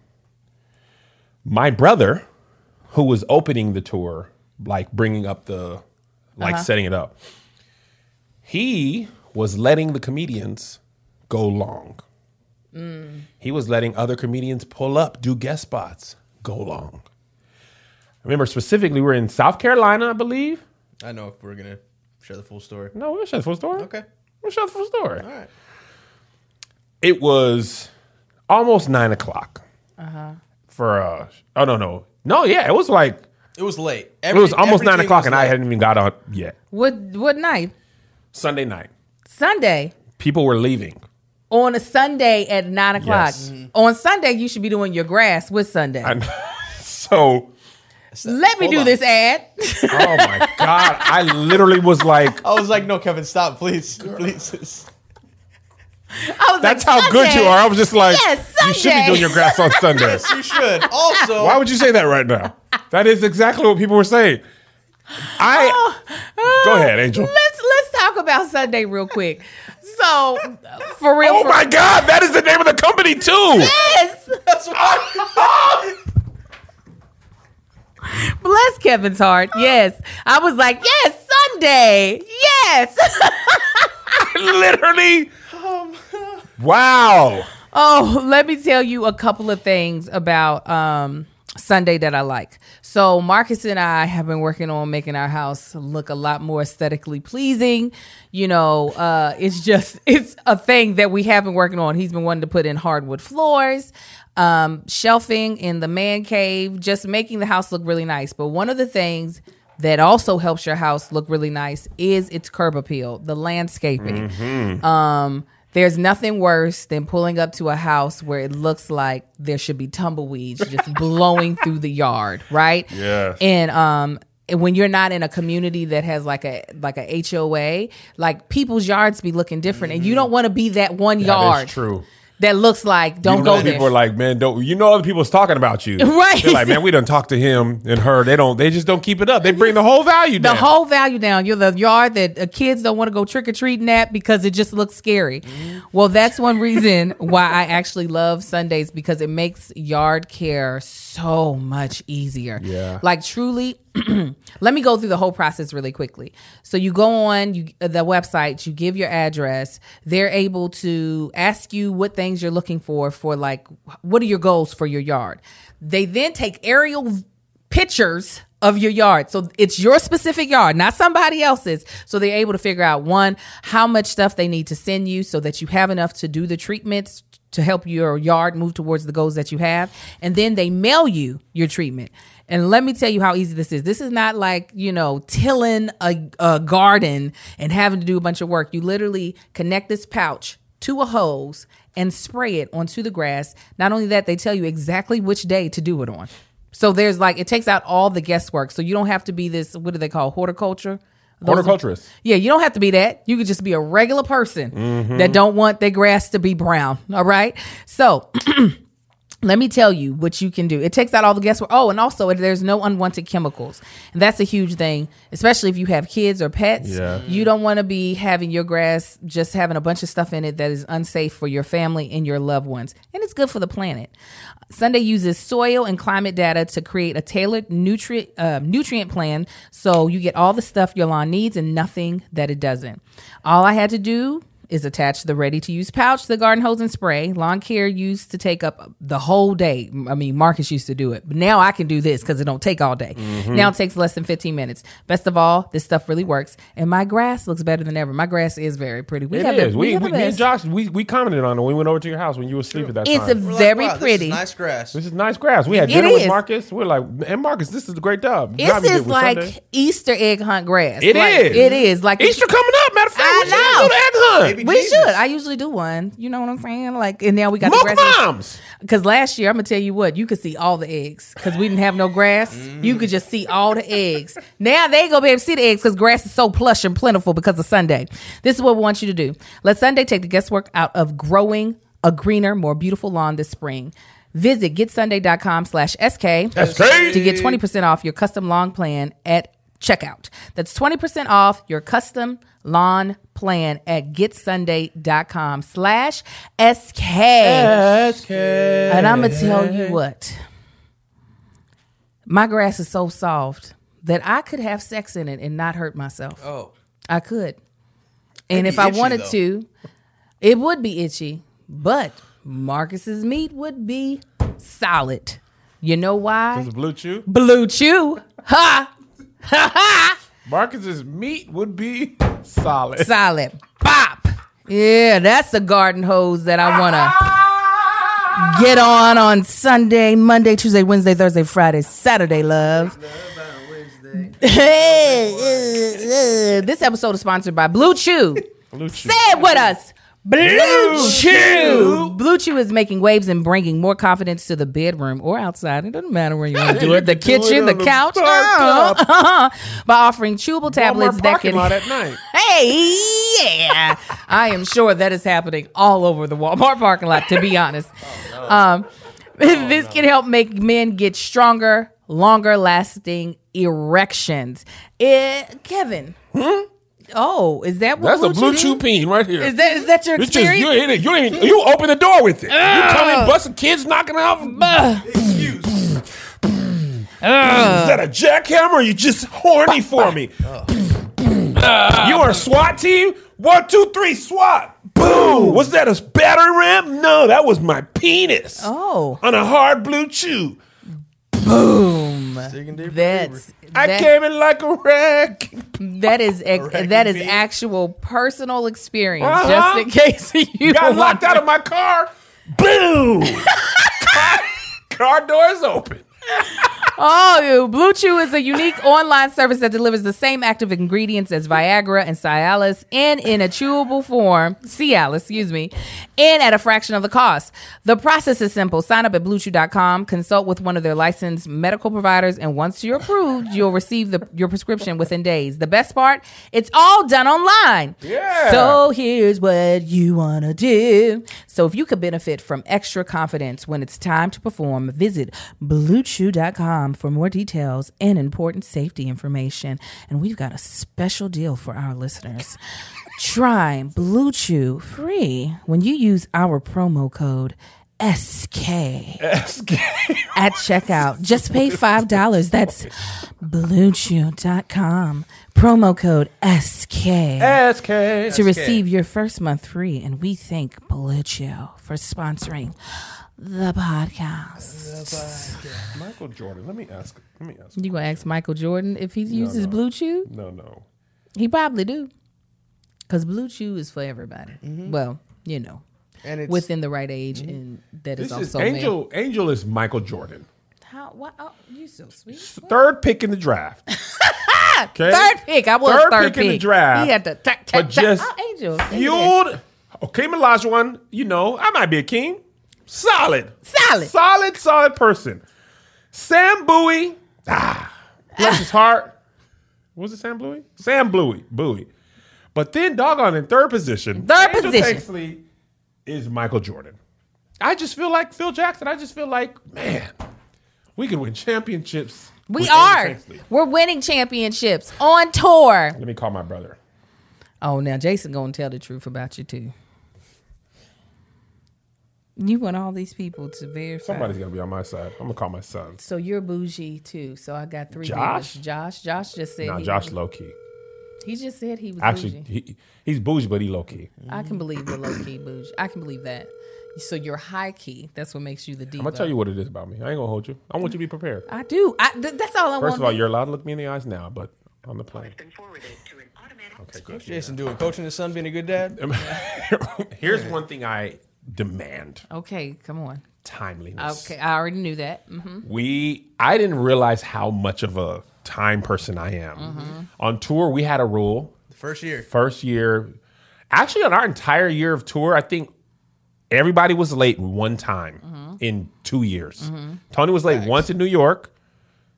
my brother, who was opening the tour, like bringing up the, like setting it up, he was letting the comedians go long. He was letting other comedians pull up, do guest spots, go long. I remember specifically, we are in South Carolina, I believe. I know if we're gonna share the full story. No, we'll share the full story. Okay. We'll share the full story. All right. It was almost nine o'clock. Uh-huh. For uh oh no no no yeah it was like It was late. it was almost nine o'clock was and I hadn't even got on yet. what what night? Sunday night, Sunday. people were leaving. On a Sunday at nine o'clock. Yes. Mm-hmm. On Sunday, you should be doing your grass with Sunday. And so Let me Hold do on. this ad. oh my god, I literally was like, I was like, no, Kevin, stop, please, please. I was that's like, how good you are. I was just like, Yes, you should be doing your grass on Sundays. You should. Also, Why would you say that right now? That is exactly what people were saying. I oh, go oh. ahead, Angel. Let's let's talk about Sunday real quick. So, for real, Oh for, my god, that is the name of the company too. yes, that's why. bless Kevin's heart. Yes, I was like, yes, Sunday, yes. literally. Wow. Oh, let me tell you a couple of things about um, Sunday that I like. So, Marcus and I have been working on making our house look a lot more aesthetically pleasing. You know, uh, it's just, it's a thing that we have been working on. He's been wanting to put in hardwood floors, um, shelving in the man cave, just making the house look really nice. But one of the things that also helps your house look really nice is its curb appeal, the landscaping. Um, there's nothing worse than pulling up to a house where it looks like there should be tumbleweeds just blowing through the yard, right? Yes. And um and when you're not in a community that has like a like a HOA, like people's yards be looking different and you don't want to be that one That yard true. That looks like don't you go know there. people are like, man, don't you know other people's talking about you? Right. They're like, man, we don't talk to him and her. They don't. They just don't keep it up. They bring the whole value down. the whole value down. You're the yard that uh, kids don't want to go trick or treating at because it just looks scary. Well, that's one reason why I actually love Sundays because it makes yard care so much easier. Yeah. Like truly, let me go through the whole process really quickly. So you go on you uh, the website, you give your address. They're able to ask you what things you're looking for for like what are your goals for your yard. They then take aerial pictures of your yard. So it's your specific yard, not somebody else's. So they're able to figure out one, how much stuff they need to send you so that you have enough to do the treatments to help your yard move towards the goals that you have. And then they mail you your treatment. And let me tell you how easy this is. This is not like, you know, tilling a, a garden and having to do a bunch of work. You literally connect this pouch to a hose and spray it onto the grass. Not only that, they tell you exactly which day to do it on. So there's like it takes out all the guesswork. So you don't have to be this. What do they call horticulture? Those- Horticulturist. Yeah, you don't have to be that. You could just be a regular person Mm-hmm. that don't want their grass to be brown. All right. So let me tell you what you can do. It takes out all the guesswork. Oh, and also there's no unwanted chemicals. And that's a huge thing, especially if you have kids or pets. Yeah. You don't want to be having your grass just having a bunch of stuff in it that is unsafe for your family and your loved ones. And it's good for the planet. Sunday uses soil and climate data to create a tailored nutrient uh, nutrient plan so you get all the stuff your lawn needs and nothing that it doesn't. All I had to do is attach the ready to use pouch the garden hose and spray. Lawn care used to take up the whole day. I mean, Marcus used to do it, but now I can do this because it don't take all day. Mm-hmm. Now it takes less than 15 minutes. Best of all, this stuff really works, and my grass looks better than ever. My grass is very pretty. We It have is. The, we, have we, the me and best. Josh, we, we commented on it when we went over to your house when you were asleep at that It's time. We're like, very wow, this is pretty. nice grass. this is nice grass. We had It dinner with. Marcus. We're like, and Marcus, this is a great job. This Job is like Sunday. Easter egg hunt grass. It like, is. It is like Easter coming up. Matter of fact, I know. egg hunt. Baby We Jesus. should. I usually do one. You know what I'm saying? Like, and now we got Milk the grass. moms. Because last year, I'm gonna tell you what, you could see all the eggs because we didn't have no grass. You could just see all the eggs. Now they gonna be able to see the eggs because grass is so plush and plentiful because of Sunday. This is what we want you to do. Let Sunday take the guesswork out of growing a greener, more beautiful lawn this spring. Visit getsunday.com slash SK to get 20% off your custom lawn plan at checkout. That's 20% off your custom lawn plan at getsunday.com slash SK. And I'm going to tell you what. My grass is so soft that I could have sex in it and not hurt myself. Oh, I could. And if be I itchy, wanted though. to, it would be itchy. But Marcus's meat would be solid. You know why? This is Blue Chew. Blue Chew. Ha! Marcus's meat would be solid. Solid. Bop. Yeah, that's the garden hose that I want to get on on Sunday, Monday, Tuesday, Wednesday, Thursday, Friday, Saturday, love. Hey, this episode is sponsored by Blue Chew. Blue Chew. Say it with us. Blue Chew. Blue Chew is making waves and bringing more confidence to the bedroom or outside. It doesn't matter where you want to do it. The can do it kitchen, the the couch. By offering chewable tablets that can. lot at night. Hey, yeah. I am sure that is happening all over the Walmart parking lot, to be honest. Um, this can help make men get stronger, longer lasting erections. Eh, Kevin. Oh, is that what That's a Blue? Chew peen right here. Is that is that your It's just you experience? hit it. You ain't you open the door with it. You come in busting kids knocking off. excuse. Is that a jackhammer or you just horny for me? you are a SWAT team? One, two, three, SWAT. Boom. Was that a battering ram? No, that was my penis. Oh, On a hard blue chew. boom. That's I that- came in like a wreck. That is ex- that is beat. actual personal experience. Uh-huh. Just in case you Got locked wonder. out of my car. Boom. car, car doors open. Oh, Blue Chew is a unique online service that delivers the same active ingredients as Viagra and Cialis and in a chewable form, Cialis, excuse me, and at a fraction of the cost. The process is simple. Sign up at bluechew.com, consult with one of their licensed medical providers, and once you're approved, you'll receive the, your prescription within days. The best part, it's all done online. Yeah. So here's what you want to do. So if you could benefit from extra confidence when it's time to perform, visit bluechew.com for more details and important safety information. And we've got a special deal for our listeners. Try Blue Chew free when you use our promo code SK at checkout. Just pay $5. That's bluechew.com. Promo code SK SK. to receive your first month free. And we thank Blue Chew for sponsoring the podcast. Michael Jordan. Let me ask. Let me ask. You gonna ask Michael Jordan if he uses Blue Chew? No, no. He probably do. Cause Blue Chew is for everybody. Mm-hmm. Well, you know, And it's within the right age, mm-hmm. and that is This is also male. Angel. Angel is Michael Jordan. How? What? Oh, you so sweet. Third pick in the draft. Okay. Third pick. I was Third third, pick in the draft, He had to tack, but tack, tack. just Oh, Angel. Fueled. Okay, Olajuwon. You know, I might be a king. Solid. Solid. Solid, solid person. Sam Bowie. Ah, bless his heart. What was it Sam Bowie? Sam Bowie. Bowie. But then, doggone, in third position, Third Angel position. Tanksley is Michael Jordan. I just feel like Phil Jackson. I just feel like, man, we could win championships. We are. We're winning championships on tour. Let me call my brother. Oh, now Jason gonna tell the truth about you too. You want all these people to verify. Somebody's gonna be on my side. I'm gonna call my son. So you're bougie too. So I got three. Josh? viewers. Josh. Josh just said. Nah, he, Josh low key. He just said he was Actually, bougie. he, he's bougie, but he low key. I can believe the low key bougie. I can believe that. So you're high key. That's what makes you the diva. I'm gonna tell you what it is about me. I ain't gonna hold you. I want you to be prepared. I do. I, th- that's all I want. First of all, you're allowed to look me in the eyes now, but on the plane. Been forwarded to an automatic. Okay, good. Jason doing coaching his son, being a good dad. Here's one thing I demand: okay, come on. timeliness. Okay, I already knew that. hmm we I didn't realize how much of a time person I am. Mm-hmm. On tour, we had a rule. The first year. First year, actually, on our entire year of tour, I think everybody was late one time Mm-hmm. in two years. Tony was late once in New York,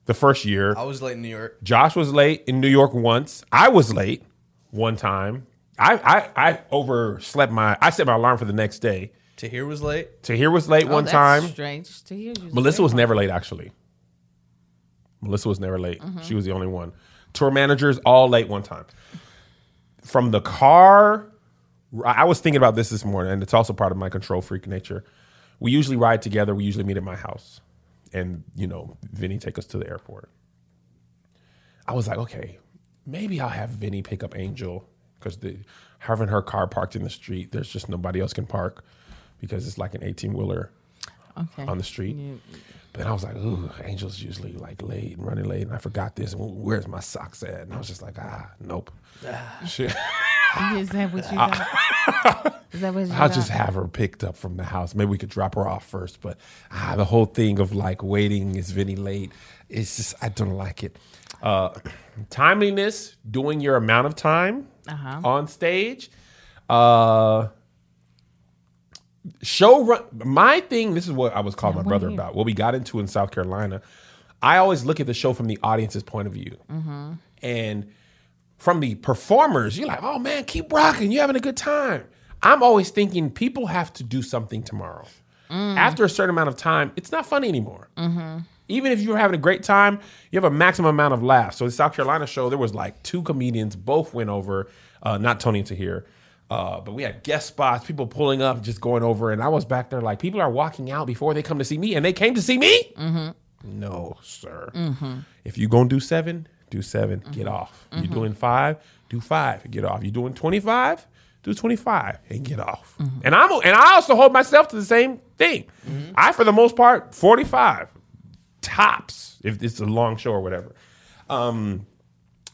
the first year. I was late in New York. Josh was late in New York once. I was late one time. I I, I overslept my. I set my alarm for the next day. Tahir was late. Tahir was late Oh, one that's time. Strange to hear you. Melissa was never late, actually. Melissa was never late. Mm-hmm. She was the only one. Tour managers all late one time. From the car, I was thinking about this this morning, and it's also part of my control freak nature. We usually ride together. We usually meet at my house, and you know, Vinny take us to the airport. I was like, okay, maybe I'll have Vinny pick up Angel because the having her car parked in the street, there's just nobody else can park because it's like an 18 wheeler okay. on the street. But I was like, ooh, Angel's usually like late and running late, and I forgot this. And where's my socks at? And I was just like, ah, nope. Shit. Is that what you got? Is that what you I'll got? just have her picked up from the house. Maybe we could drop her off first. But ah, the whole thing of like waiting is Vinny late. It's just I don't like it. Uh, timeliness, doing your amount of time Uh-huh. on stage. Uh, show run. My thing. This is what I was calling my brother about. What we got into in South Carolina. I always look at the show from the audience's point of view, Mm-hmm. and from the performers, you're like, "Oh man, keep rocking! You're having a good time." I'm always thinking people have to do something tomorrow. Mm. After a certain amount of time, it's not funny anymore. Even if you were having a great time, you have a maximum amount of laughs. So the South Carolina show, there was like two comedians, both went over, uh, not Tony and Tahir, uh, but we had guest spots, people pulling up, just going over, and I was back there like, people are walking out before they come to see me, and they came to see me. Mm-hmm. No, sir. Mm-hmm. If you're gonna do seven, do 7 get mm-hmm. off. You're doing five, do five, get off. You're doing twenty five, do twenty five, and get off. And I'm and I also hold myself to the same thing. I, for the most part, forty five tops if it's a long show or whatever. Um,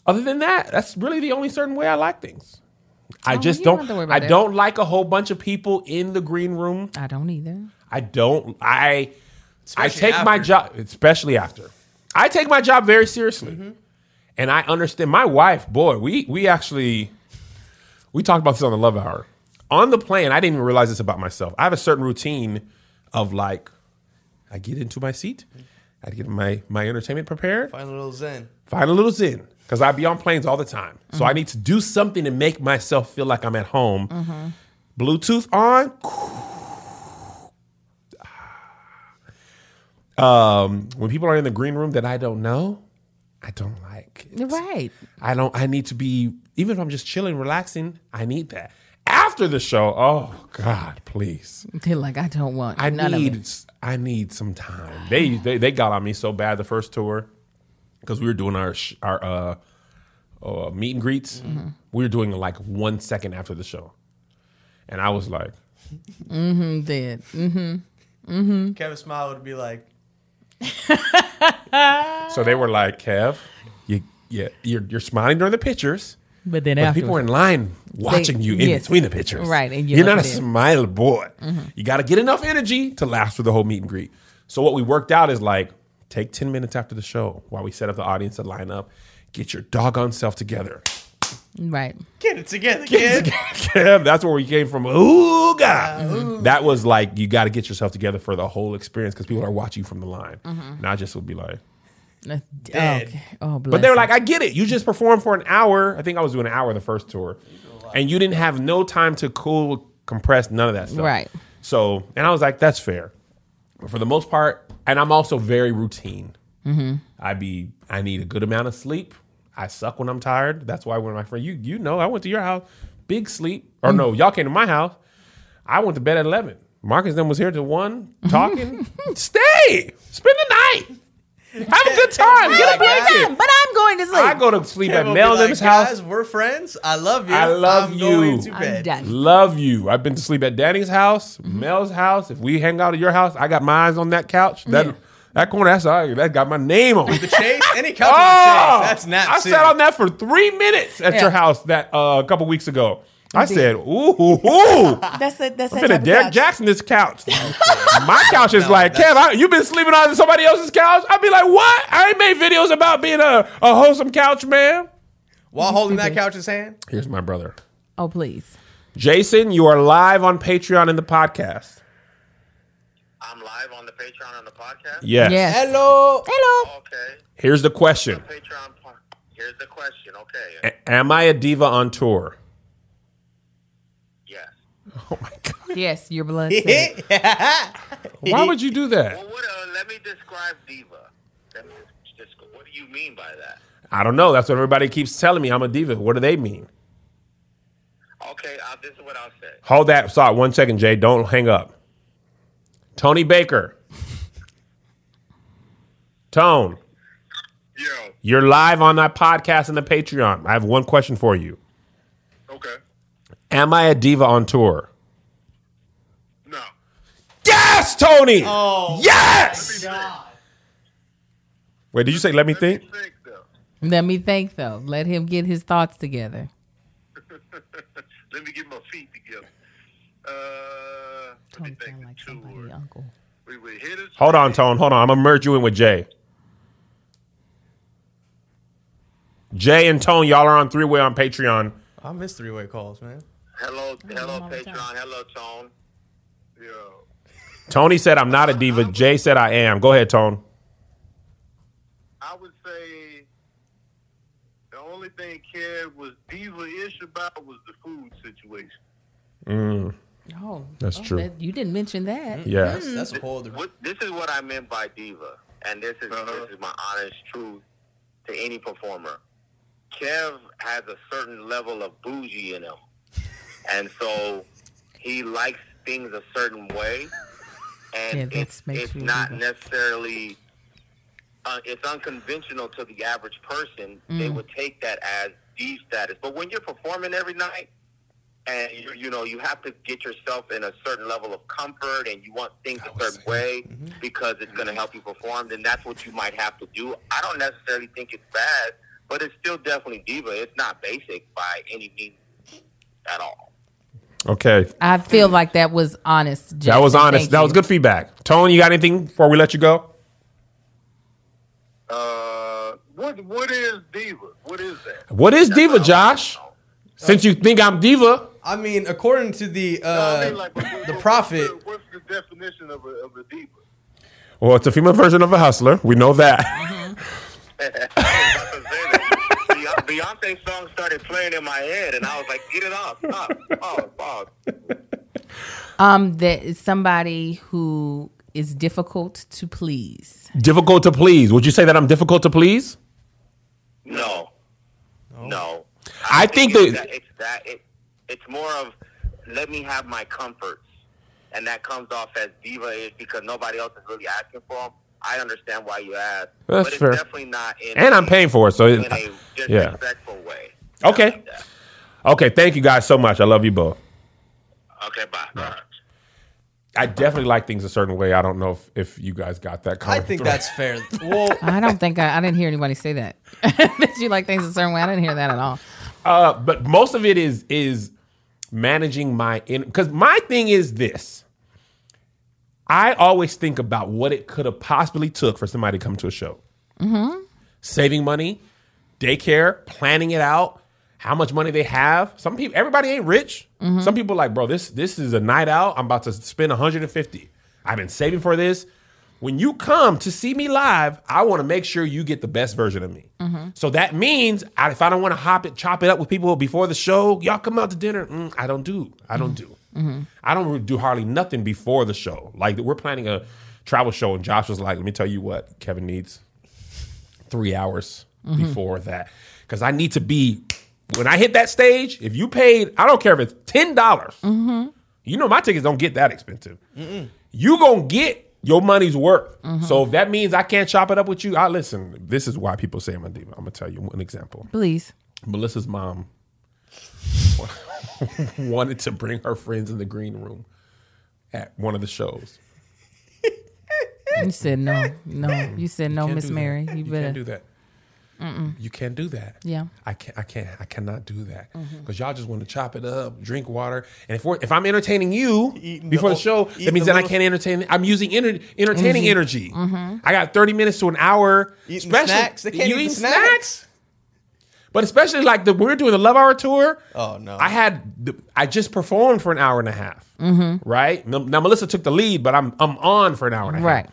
other than that, that's really the only certain way I like things. I Oh, just don't don't. have to worry about I that. don't like a whole bunch of people in the green room. I don't either. I don't. I I Especially take my job, especially after. I take my job very seriously, and I understand. My wife, boy, we we actually we talked about this on the Love Hour on the plane. I didn't even realize this about myself. I have a certain routine of like, I get into my seat, I get my my entertainment prepared, Find a little zen. find a little zen because I be on planes all the time. So I need to do something to make myself feel like I'm at home. Bluetooth on. Um, when people are in the green room that I don't know, I don't like. it. You're right. I don't. I need to be even if I'm just chilling, relaxing. I need that after the show. Oh God, please. They're like I don't want. I none of need it. I need some time. They they they got on me so bad the first tour because we were doing our sh- our uh, uh meet and greets. Mm-hmm. We were doing like one second after the show, and I was like, I'm dead. Mm-hmm. Mm-hmm. Kevin Smile would be like, so they were like, Kev, you yeah you're you're smiling during the pictures. But then But after, people are in line watching you in yes. between the pictures. Right, and you're, you're not a looking at- smile boy. Mm-hmm. You got to get enough energy to last for the whole meet and greet. So what we worked out is like take 10 minutes after the show while we set up the audience to line up, get your doggone self together. right. get it together, get kid. Kev, that's where we came from. Ooh, God. Uh-huh. That was like, you got to get yourself together for the whole experience because people are watching you from the line. Mm-hmm. And I just would be like, Uh, Dead. Okay. Oh, But they were like, I get it. You just performed for an hour. I think I was doing an hour the first tour. And you didn't have no time to cool, compress, none of that stuff. Right. So, and I was like, that's fair. But for the most part, and I'm also very routine. I be I need a good amount of sleep. I suck when I'm tired. That's why when my friend you you know I went to your house, big sleep. Or no, y'all came to my house. I went to bed at eleven. Marcus then was here till one talking. Stay, spend the night, have a good time, get a blanket. But I'm going to sleep. I go to sleep at Kev will Mel be like, house. Guys, we're friends. I love you. I love I'm you. Going to I'm bed. done. Love you. I've been to sleep at Danny's house, Mel's house. If we hang out at your house, I got my eyes on that couch. That Yeah. that corner, that's all, that got my name on. it. The chase, any couch Oh, with the chase. That's not. I sat on that for three minutes at Yeah. your house that uh, a couple weeks ago. I said, "Ooh, ooh, ooh. That's it. That's I'm that finna type of Derrick couch. Jaxn this couch. My couch is No, like, Kev, that's- I, you been sleeping on somebody else's couch? I'd be like, what? I ain't made videos about being a, a wholesome couch man. While holding that couch's hand. Here's my brother. Oh please. Jason, you are live on Patreon in the podcast. I'm live on the Patreon on the podcast. Yes. Yes. Hello. Hello. Okay. Here's the question. Patreon. Here's the question. Okay. A- Am I a diva on tour? Yes. Oh my God. Yes, your blood. said it. Why would you do that? Well, what? Uh, let me describe diva. Let me just, what do you mean by that? I don't know. That's what everybody keeps telling me. I'm a diva. What do they mean? Okay. Uh, this is what I'll say. Hold that thought one second, Jay. Don't hang up. Tony Baker. Tone, Yo. you're live on that podcast and the Patreon. I have one question for you. Okay. Am I a diva on tour? No. Yes, Tony. Oh. yes. Wait, did you say let me think? Think. Let me think though. Let him get his thoughts together. Let me get my feet together. Uh, Tony sound like Tour. somebody, uncle. We we hit it. Hold on, Tone. Hold on. I'm gonna merge you in with Jay. Jay and Tone, y'all are on three way on Patreon. I miss three way calls, man. Hello, hello, all Patreon. Hello, Tone. Yo. Tony said I'm not a diva. Jay said I am. Go ahead, Tone. I would say the only thing Kev was diva-ish about was the food situation. Mm. Oh, That's oh, true. that- you didn't mention that. Mm. Yeah. That's, mm. that's a whole other. This is what I meant by diva, and this is uh-huh. this is my honest truth to any performer. Kev has a certain level of bougie in him, and so he likes things a certain way, and Yeah, that's it's, it's you not diva. necessarily. Uh, it's unconventional to the average person. They Mm. would take that as D status, but when you're performing every night, and you, you know you have to get yourself in a certain level of comfort and you want things a certain way because it's going to help you perform then that's what you might have to do i don't necessarily think it's bad but it's still definitely diva it's not basic by any means at all Okay. I feel like that was honest. Josh. That was honest. Thank That was good feedback. Tone, you got anything before we let you go? uh what what is diva what is that What is diva, Josh? Since you think I'm diva, I mean, according to the uh, the prophet, what's the definition of a, of a diva well, it's a female version of a hustler. We know that. I was about to say that. Beyonce- song started playing in my head, and I was like, "Get it off! Stop! Pause! Pause!" Um, that is somebody who is difficult to please. difficult to please. Would you say that I'm difficult to please? No, no. I think it's that- it's that it, it's more of let me have my comforts, and that comes off as diva is because nobody else is really asking for them. I understand why you ask, That's but it's fair. definitely not in And I'm paying for it, so in it, a yeah. disrespectful way. Okay. Like. Okay, thank you guys so much. I love you both. Okay. Bye. Bye. I definitely like things a certain way. I don't know if, if you guys got that. I think through. that's fair. Well, I don't think I, I didn't hear anybody say that. that you like things a certain way. I didn't hear that at all. Uh, but most of it is is managing my in because my thing is this. I always think about what it could have possibly took for somebody to come to a show. Mm-hmm. Saving money, daycare, planning it out, how much money they have. Some people, everybody ain't rich. Mm-hmm. Some people like, bro, this this is a night out. I'm about to spend 150. I've been saving for this. When you come to see me live, I want to make sure you get the best version of me. Mm-hmm. So that means I, if I don't want to hop it, chop it up with people before the show, y'all come out to dinner. Mm, I don't do. I don't do. Mm-hmm. I don't do hardly nothing before the show. Like we're planning a travel show, and Josh was like, "Let me tell you what Kevin needs three hours mm-hmm. before that because I need to be when I hit that stage. If you paid, I don't care if it's ten dollars. Mm-hmm. You know my tickets don't get that expensive. You gonna get your money's worth. So if that means I can't chop it up with you, I listen. This is why people say I'm a diva. I'm gonna tell you an example. Please. Melissa's mom wanted to bring her friends in the green room at one of the shows. You said no. No. You said no, Miss do that. Mary. You You better. can't do that. You can't do that. Yeah. I can't. I can't. I cannot do that mm-hmm. because y'all just want to chop it up, drink water, and if we're if I'm entertaining you Eating before the the show, that means that then I can't entertain. I'm using ener- entertaining energy. Mm-hmm. I got 30 minutes to an hour. Eating the snacks? They can't you eat snacks? snacks? But especially like the we're doing the Love Hour tour. Oh, no. I had I just performed for an hour and a half. Mm-hmm. Right now, now Melissa took the lead, but I'm I'm on for an hour and a half. Right.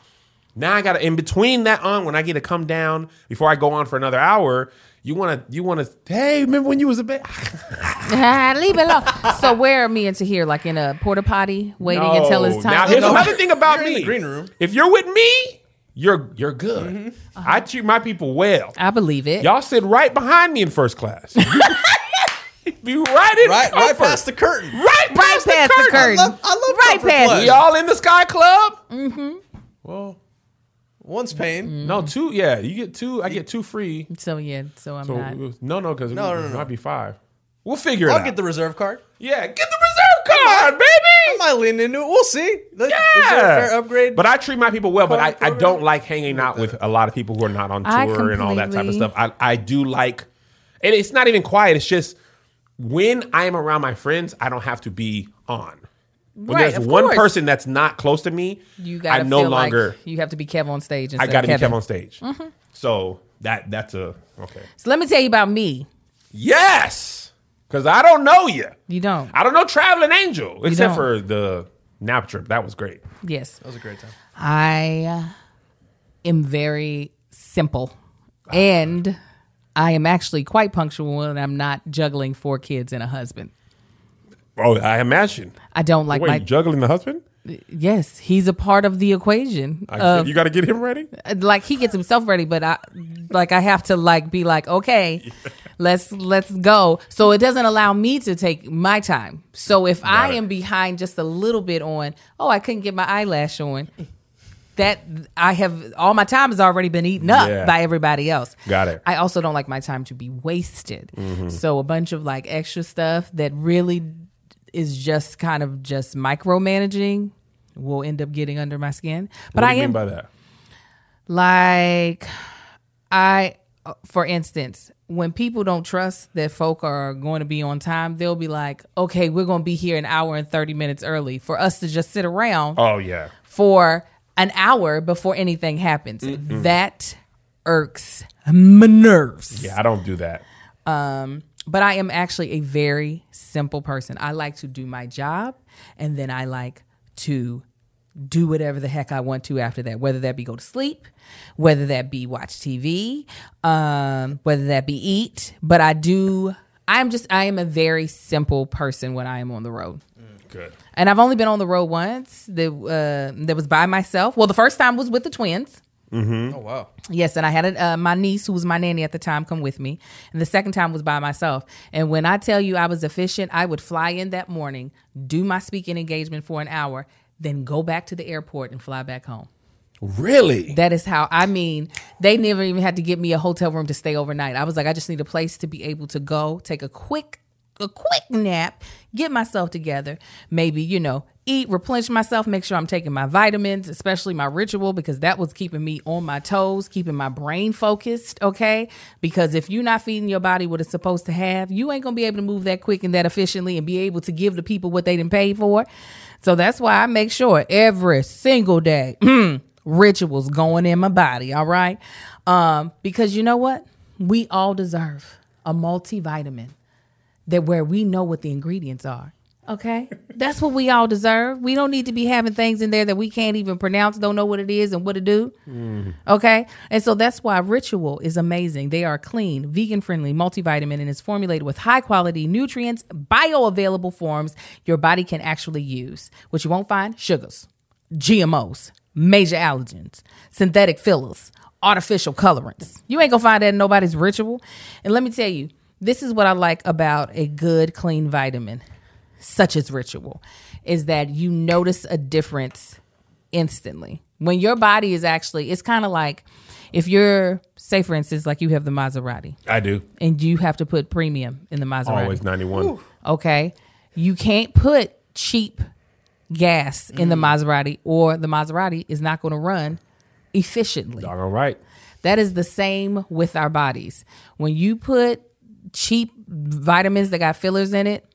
Now I got to in between that on when I get to come down before I go on for another hour. You want to you want to hey remember when you was a baby? Leave it alone. so where are me into here? Like in a porta potty, waiting until it's time. Now to here's go? another thing about You're in me. the green room. If you're with me, you're you're good. Mm-hmm. I treat my people well. I believe it. Y'all sit right behind me in first class. Be right in Right, right past the curtain. right right past, past the curtain. I love- I love right comfort past. plus. We all in the Sky Club. Mm-hmm. Well, One's paying. Mm-hmm. no, two. Yeah, you get two. I get two free. So yeah. So I'm So not. Uh, no, no, because No, it no, no. might be five. We'll figure it out. I'll get the reserve card. yeah, get the reserve card, I baby. might lean into it. We'll see. The- Is Yeah, there a fair upgrade? But I treat my people well. But I, I don't like hanging out with a lot of people who are not on I tour and all that type of stuff. I, I do like, and it's not even quiet. It's just when I am around my friends, I don't have to be on. When Right, there's of one course. person that's not close to me, You I gotta no feel longer. like you have to be Kev on stage. I instead got to be of Kevin. Kev on stage. Mm-hmm. So that that's a okay. So let me tell you about me. Yes, because I don't know you. You don't. I don't know Traveling Angel except don't. for the nap trip. That was great. Yes. that was a great time. I uh, am very simple, and I am actually quite punctual when I'm not juggling four kids and a husband. Oh, I imagine. I don't like Wait, my. juggling the husband? yes, he's a part of the equation. I, of- you got to get him ready. like he gets himself ready, but I like I have to like be like, okay, let's let's go. So it doesn't allow me to take my time. So if I it. am behind just a little bit on, oh, I couldn't get my eyelash on. That I have all my time has already been eaten up Yeah. by everybody else. Got it. I also don't like my time to be wasted. Mm-hmm. So a bunch of like extra stuff that really is just kind of just micromanaging will end up getting under my skin. But what I do you am mean by that? like, I, for instance, when people don't trust that folk are going to be on time, they'll be like, okay, we're going to be here an hour and 30 minutes early for us to just sit around Oh yeah. for an hour before anything happens. That irks my nerves. Yeah, I don't do that. Um, but I am actually a very simple person. I like to do my job and then I like to do whatever the heck I want to after that, whether that be go to sleep, whether that be watch TV, um, whether that be eat. But I do, I'm just, I am a very simple person when I am on the road. Good. And I've only been on the road once. That uh, that was by myself. Well, the first time was with the twins. Oh wow. Yes, and I had a, uh, my niece, who was my nanny at the time, come with me. And the second time was by myself. And when I tell you I was efficient, I would fly in that morning, do my speaking engagement for an hour, then go back to the airport and fly back home. Really? That is how I mean. They never even had to get me a hotel room to stay overnight. I was like, I just need a place to be able to go, take a quick, a quick nap, get myself together, maybe you know, eat, replenish myself, make sure I'm taking my vitamins, especially my ritual because that was keeping me on my toes, keeping my brain focused. Okay, because if you're not feeding your body what it's supposed to have, you ain't gonna be able to move that quick and that efficiently and be able to give the people what they didn't pay for. So that's why I make sure every single day. rituals going in my body, all right? Um, because you know what? We all deserve a multivitamin that where we know what the ingredients are. Okay. That's what we all deserve. We don't need to be having things in there that we can't even pronounce, don't know what it is and what to do. Okay. And so that's why Ritual is amazing. They are clean, vegan friendly, multivitamin, and is formulated with high quality nutrients, bioavailable forms your body can actually use. What you won't find sugars, GMOs, major allergens, synthetic fillers, artificial colorants. You ain't gonna find that in nobody's ritual. And let me tell you, this is what I like about a good, clean vitamin, such as ritual, is that you notice a difference instantly. When your body is actually, it's kind of like if you're, say for instance, like you have the Maserati I do. and you have to put premium in the Maserati. Always 91. Okay. You can't put cheap gas in the mm. Maserati, or the Maserati is not going to run efficiently. All right. That is the same with our bodies. When you put cheap vitamins that got fillers in it,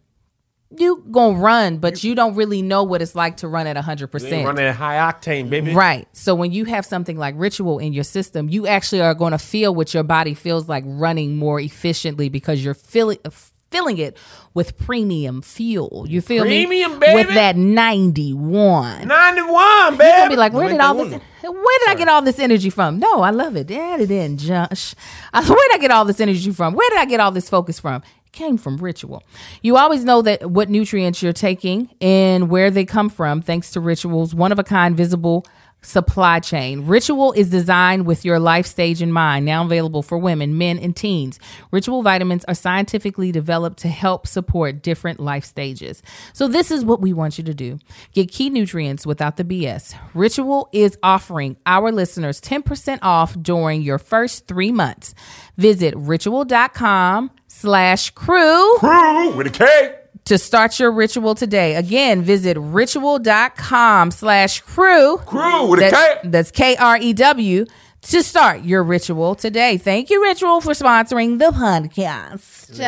you gonna run, but you don't really know what it's like to run at hundred percent. running at high octane, baby. Right. So when you have something like ritual in your system, you actually are going to feel what your body feels like running more efficiently because you're feeling uh, filling it with premium fuel. You feel Premium, me? baby. With that 91. 91, baby. You're gonna be like, where did all this? Where did I get all this energy from? No, I love it. Add it in, Josh. Where did I get all this energy from? Where did I get all this focus from? Came from ritual. You always know that what nutrients you're taking and where they come from, thanks to rituals, one of a kind, visible supply chain. Ritual is designed with your life stage in mind, now available for women, men, and teens. Ritual vitamins are scientifically developed to help support different life stages. So, this is what we want you to do get key nutrients without the BS. Ritual is offering our listeners 10% off during your first three months. Visit ritual.com slash crew Crew with a K. to start your ritual today. Again, visit ritual.com slash crew. Crew with a That's, K. that's K R E W to start your ritual today. Thank you, Ritual, for sponsoring the podcast.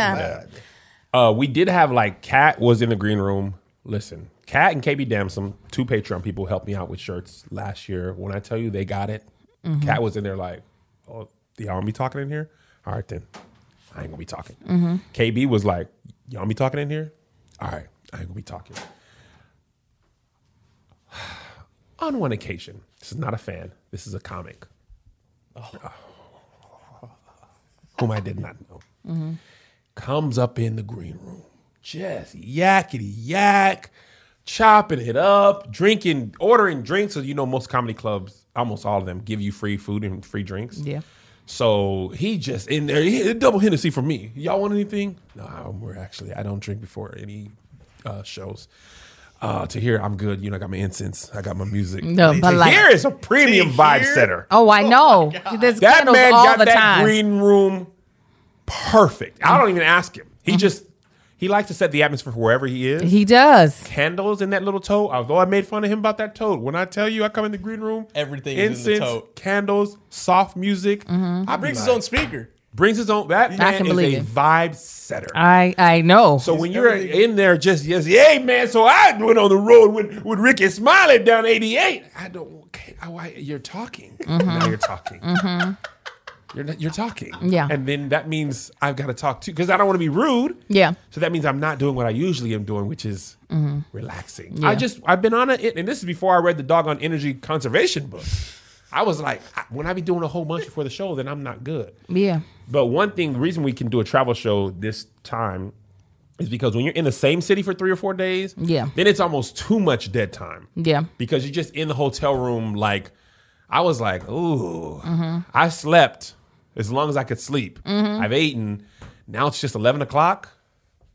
Uh, we did have like Kat was in the green room. Listen, Kat and KB Damson, two Patreon people, helped me out with shirts last year. When I tell you they got it, Kat was in there like, "Oh, y'all want me talking in here? All right then, I ain't gonna be talking." KB was like, "Y'all want me talking in here? All right, I ain't gonna be talking." On one occasion, this is not a fan. This is a comic. Whom I did not know comes up in the green room, just yakety yak, chopping it up, drinking, ordering drinks. So you know, most comedy clubs, almost all of them, give you free food and free drinks. Yeah. So he just in there, he, double Hennessy for me. Y'all want anything? No, we're actually I don't drink before any uh, shows. Uh, to hear I'm good. You know, I got my incense, I got my music. No, to but like- here is a premium vibe here? setter. Oh, I know. There's That man all got the that time. green room perfect. I don't even ask him. He just he likes to set the atmosphere for wherever he is. He does. Candles in that little tote. Although I made fun of him about that tote. When I tell you I come in the green room, Everything is in incense, the tote. candles, soft music. Mm-hmm. I be Brings his own speaker. brings his own. That man can is believe a it. vibe setter. I I know. so when you're everything. in there, just yes, hey man. So I went on the road with with Rickey Smiley down 88. I don't. Okay, oh, I, you're talking. Now you're talking. You're not, you're talking. Yeah. And then that means I've got to talk too because I don't want to be rude. Yeah. So that means I'm not doing what I usually am doing, which is relaxing. Mm-hmm. Yeah. I just I've been on it, and this is before I read the doggone energy conservation book. I was like, when I be doing a whole bunch before the show, then I'm not good. Yeah. But one thing, the reason we can do a travel show this time is because when you're in the same city for three or four days, Yeah. then it's almost too much dead time. Yeah. Because you're just in the hotel room, like I was like, ooh, Mm-hmm. I slept as long as I could sleep. I've eaten. Now it's just eleven o'clock,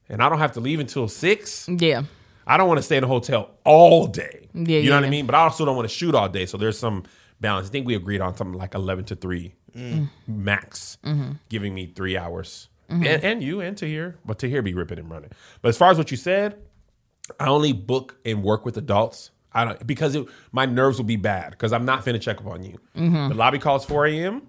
and I don't have to leave until six. Yeah. I don't want to stay in a hotel all day. Yeah, you know what yeah. I mean. But I also don't want to shoot all day. So there's some balance. I think we agreed on something like eleven to three max, Mm-hmm. giving me three hours, and, and you and Tahir, but Tahir be ripping and running. But as far as what you said, I only book and work with adults. I don't because it, my nerves will be bad because I'm not finna check up on you. Mm-hmm. The lobby calls 4 a.m.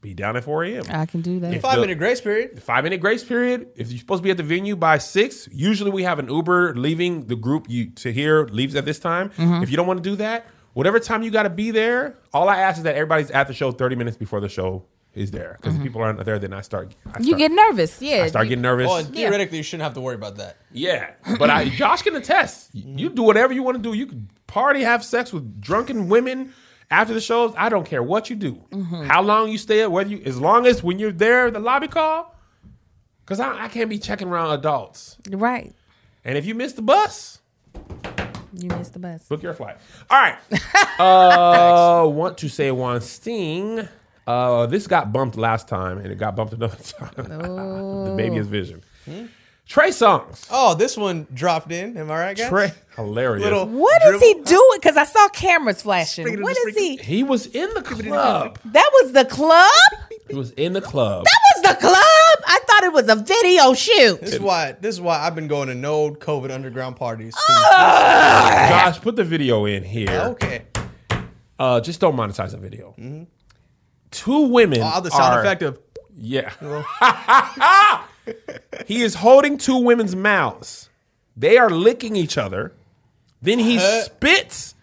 Be down at 4 a.m. I can do that. If Five the- minute grace period. five minute grace period. If you're supposed to be at the venue by six, usually we have an Uber leaving the group you to here leaves at this time. Mm-hmm. If you don't want to do that, whatever time you got to be there, all I ask is that everybody's at the show 30 minutes before the show is there because if people aren't there, then I start. I Mm-hmm. You get nervous. Yeah. I start You- getting nervous. Well, and theoretically, you shouldn't have to worry about that. Yeah, but I, Josh can attest. You do whatever you want to do. You can party, have sex with drunken women after the shows. I don't care what you do, how long you stay, whether you, as long as when you're there, the lobby call. Because I, I can't be checking around adults. Right. And if you miss the bus, You missed the bus. book your flight. All right. uh, want to say one thing. Uh, this got bumped last time, and it got bumped another time. the baby is vision. Trey Songz. Oh, this one dropped in. Am I right, guys? Trey, hilarious. Little What is he doing? Because I saw cameras flashing. Sprinkle, What is sprinkle. he? He was in the club. That was the club? He was in the club. That was the club? I thought it was a video shoot. This is why. This is why I've been going to no COVID underground parties. Josh, put the video in here. okay. Uh, just don't monetize the video. Two women. Oh, the sound are- effect of Yeah. he is holding two women's mouths. They are licking each other. Then he spits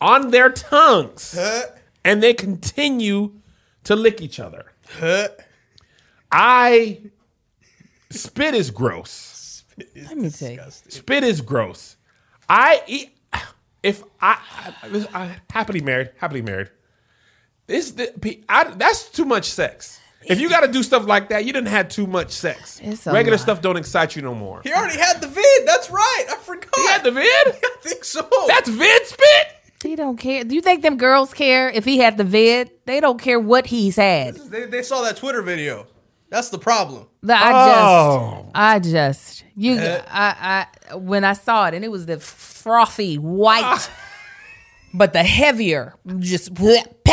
on their tongues. And they continue to lick each other. I spit is gross. Let me tell you. Spit is gross. I eat if I, I, I happily married, happily married. This the- I, that's too much sex. If you got to do stuff like that, you didn't have too much sex. It's a Regular lot. stuff don't excite you no more. He already had the vid. That's right. I forgot. He had the vid. I think so. That's vid spit. He don't care. Do you think them girls care if he had the vid? They don't care what he's had. they, they saw that Twitter video. That's the problem. The- I Oh. just, I just, you, uh, I, I, when I saw it, and it was the frothy white, but the heavier, just bleh, pack,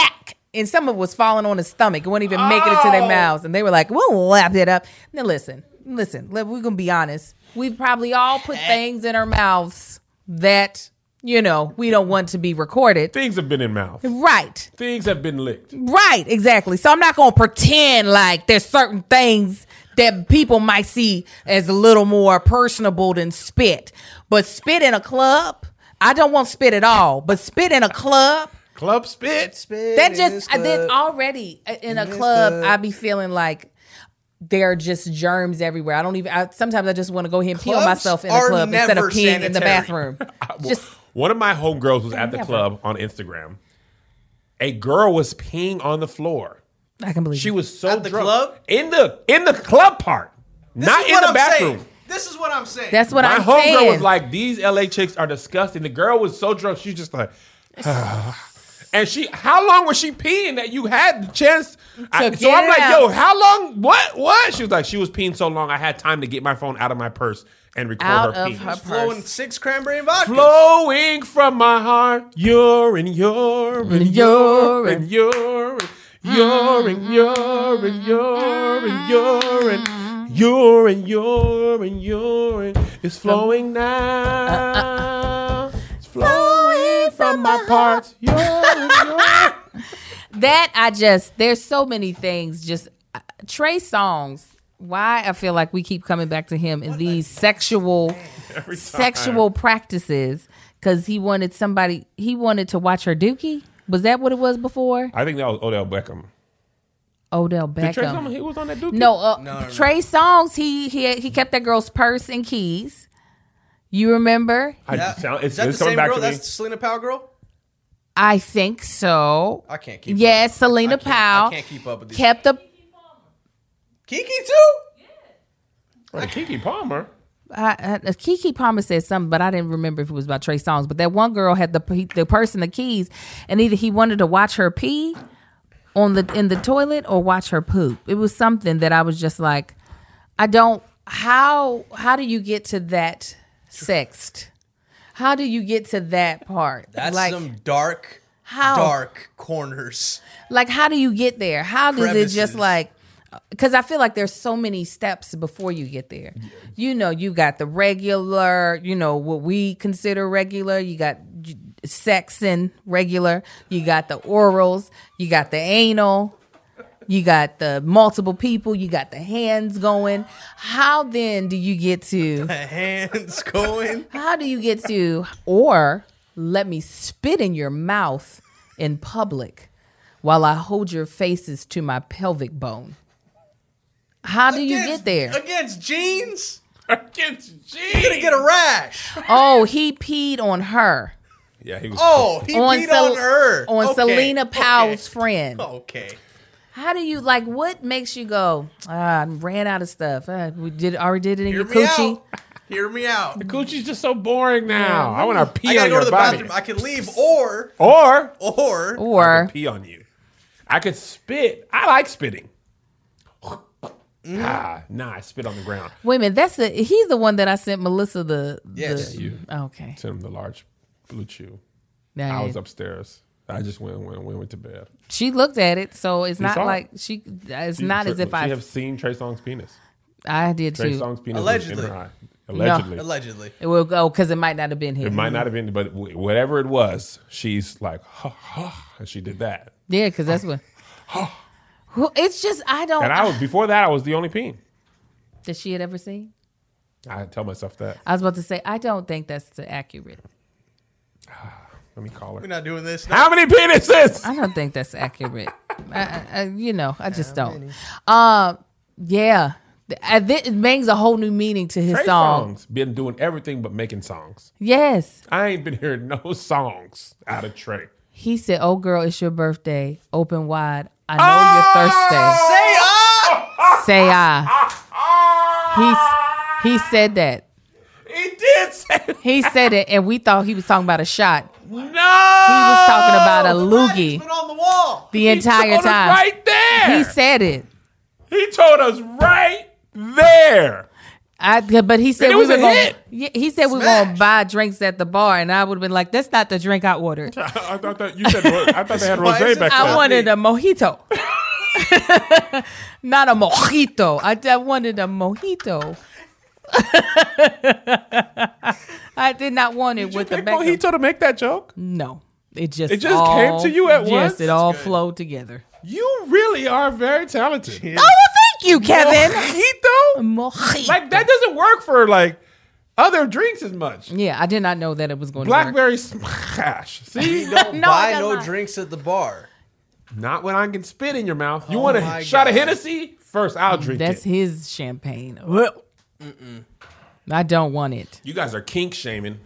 and some of it was falling on his stomach. It wasn't even making it to their Oh. mouths, and they were like, "We'll lap it up." Now listen, listen, we're gonna be honest. We've probably all put things in our mouths that you know we don't want to be recorded. Things have been in mouth. Right. Things have been licked. Right, exactly. So I'm not going to pretend like there's certain things that people might see as a little more personable than spit. But spit in a club, I don't want spit at all. But spit in a club, Club spit. that just I did already uh, in a club. club. I be feeling like there are just germs everywhere. I don't even. I, sometimes I just want to go ahead and pee on myself in the club instead of never peeing in the sanitary. bathroom. just One of my homegirls was at the Never. club on Instagram. A girl was peeing on the floor. I can believe it. She it. was so At the drunk. club? in the in the club part, This not in the I'm bathroom. Saying. This is what I'm saying. That's what My I'm saying. My homegirl saying. was like, "These LA chicks are disgusting." The girl was so drunk, she's just like, and she. How long was she peeing that you had the chance? I- so I'm like, out. "Yo, how long? What? What?" She was like, "She was peeing so long, I had time to get my phone out of my purse and record her. Out her of peeing." her flowing purse. six cranberry vodka. Flowing from my heart, urine, urine, urine, urine, urine, urine, urine, urine, urine, urine, urine, urine. It's flowing now. It's flowing from my parts. Urine, urine. that I just there's so many things. Just uh, Trey Songz. Why I feel like we keep coming back to him in these sexual sexual practices because he wanted somebody he wanted to watch her dookie. Was that what it was before? I think that was Odell Beckham. Odell Did Trey tell me Beckham. he was on that dude? No, uh, No, no, no. Trey Songz. He he he kept that girl's purse and keys. You remember? I, That- sound, it's, is that it's the coming same back girl? to me. That's the Selena Powell girl. I think so. I can't keep. Yes, up. Selena I can't- Powell I can't keep up with these. kept the Kiki too. Right, Keke Palmer. I, I, uh, Keke Palmer said something, but I didn't remember if it was about Trey Songz. But that one girl had the the person the keys, and either he wanted to watch her pee on the in the toilet or watch her poop. It was something that I was just like, I don't. How how do you get to that sexed? How do you get to that part? That's like some dark, How? dark corners. like how do you get there? How does it just like because I feel like there's so many steps before you get there. You know, you got the regular, you know, what we consider regular. You got sex and regular. You got the orals. You got the anal. You got the multiple people. You got the hands going. How then do you get to? The hands going. How do you get to? Or let me spit in your mouth in public while I hold your faces to my pelvic bone. How do you get there? Against jeans? Against jeans? You're gonna get a rash. Oh, he peed on her. Yeah, he was. Oh, he on peed Sel- on her. on Okay, Selena Powell's okay. friend. Okay. How do you like? What makes you go? Ah, I ran out of stuff. Ah, we did already did it in Hear your me coochie. out. Hear me out. Gucci's just so boring now. I want to pee I gotta on go your to the body. bathroom. I can leave, or or or I Or could pee on you. I could spit. I like spitting. Ah, nah, I spit on the ground. wait a minute, that's the he's the one that I sent Melissa the. Yes. the, You. Okay. Send him the large blue chew. Nah, I was upstairs. I just went went went, went to bed. She looked at it, so it's not like it. she. It's She- not she- as if I. have seen Trey Songz penis. I did Trey too. Songz penis was in Allegedly. her eye. Allegedly. allegedly. It will go because it might not have been him. It might not have been, but whatever it was, she's like, ha, ha, and she did that. Yeah, because that's what. Well, it's just I don't. And I was before that, I was the only peen. that she had ever seen. I tell myself that. I was about to say I don't think that's the accurate. Ah. Let me call her. We're not doing this. now. How many penises? I don't think that's accurate. I, I, I- you know, I just don't. Um, yeah, I, thi- it brings a whole new meaning to his Trey song. Songz been doing everything but making songs. Yes, I ain't been hearing no songs out of Trey. he said, "Oh, girl, it's your birthday. Open wide. I know you're thirsty. Say ah! Say ah. He he said that. He He said it, and we thought he was talking about a shot. no. He was talking about a loogie on the wall. the entire time. right there. He said it. he told us right there. I, but he said it we was were a gonna, hit. yeah, he said we were gonna buy drinks at the bar, and I would have been like, "That's not the drink I ordered. I thought that you said. I thought they had Why is rosé it- back I then. wanted a mojito, not a mojito. I, I wanted a mojito. I did not want it Did you with the pick back. Mojito to make that joke? No, it just It just came to you at yes, once? it all good. flowed together. You really are very talented. Oh, well, thank you, Kevin. Mojito? Mojito. Like that doesn't work for like other drinks as much. yeah, I did not know that it was going to work. Blackberry smash. See, Don't No, buy no not. drinks at the bar. not when I can spit in your mouth. You Oh want my a shot of Hennessy? First, I'll drink That's it. his champagne. I don't want it. You guys are kink shaming.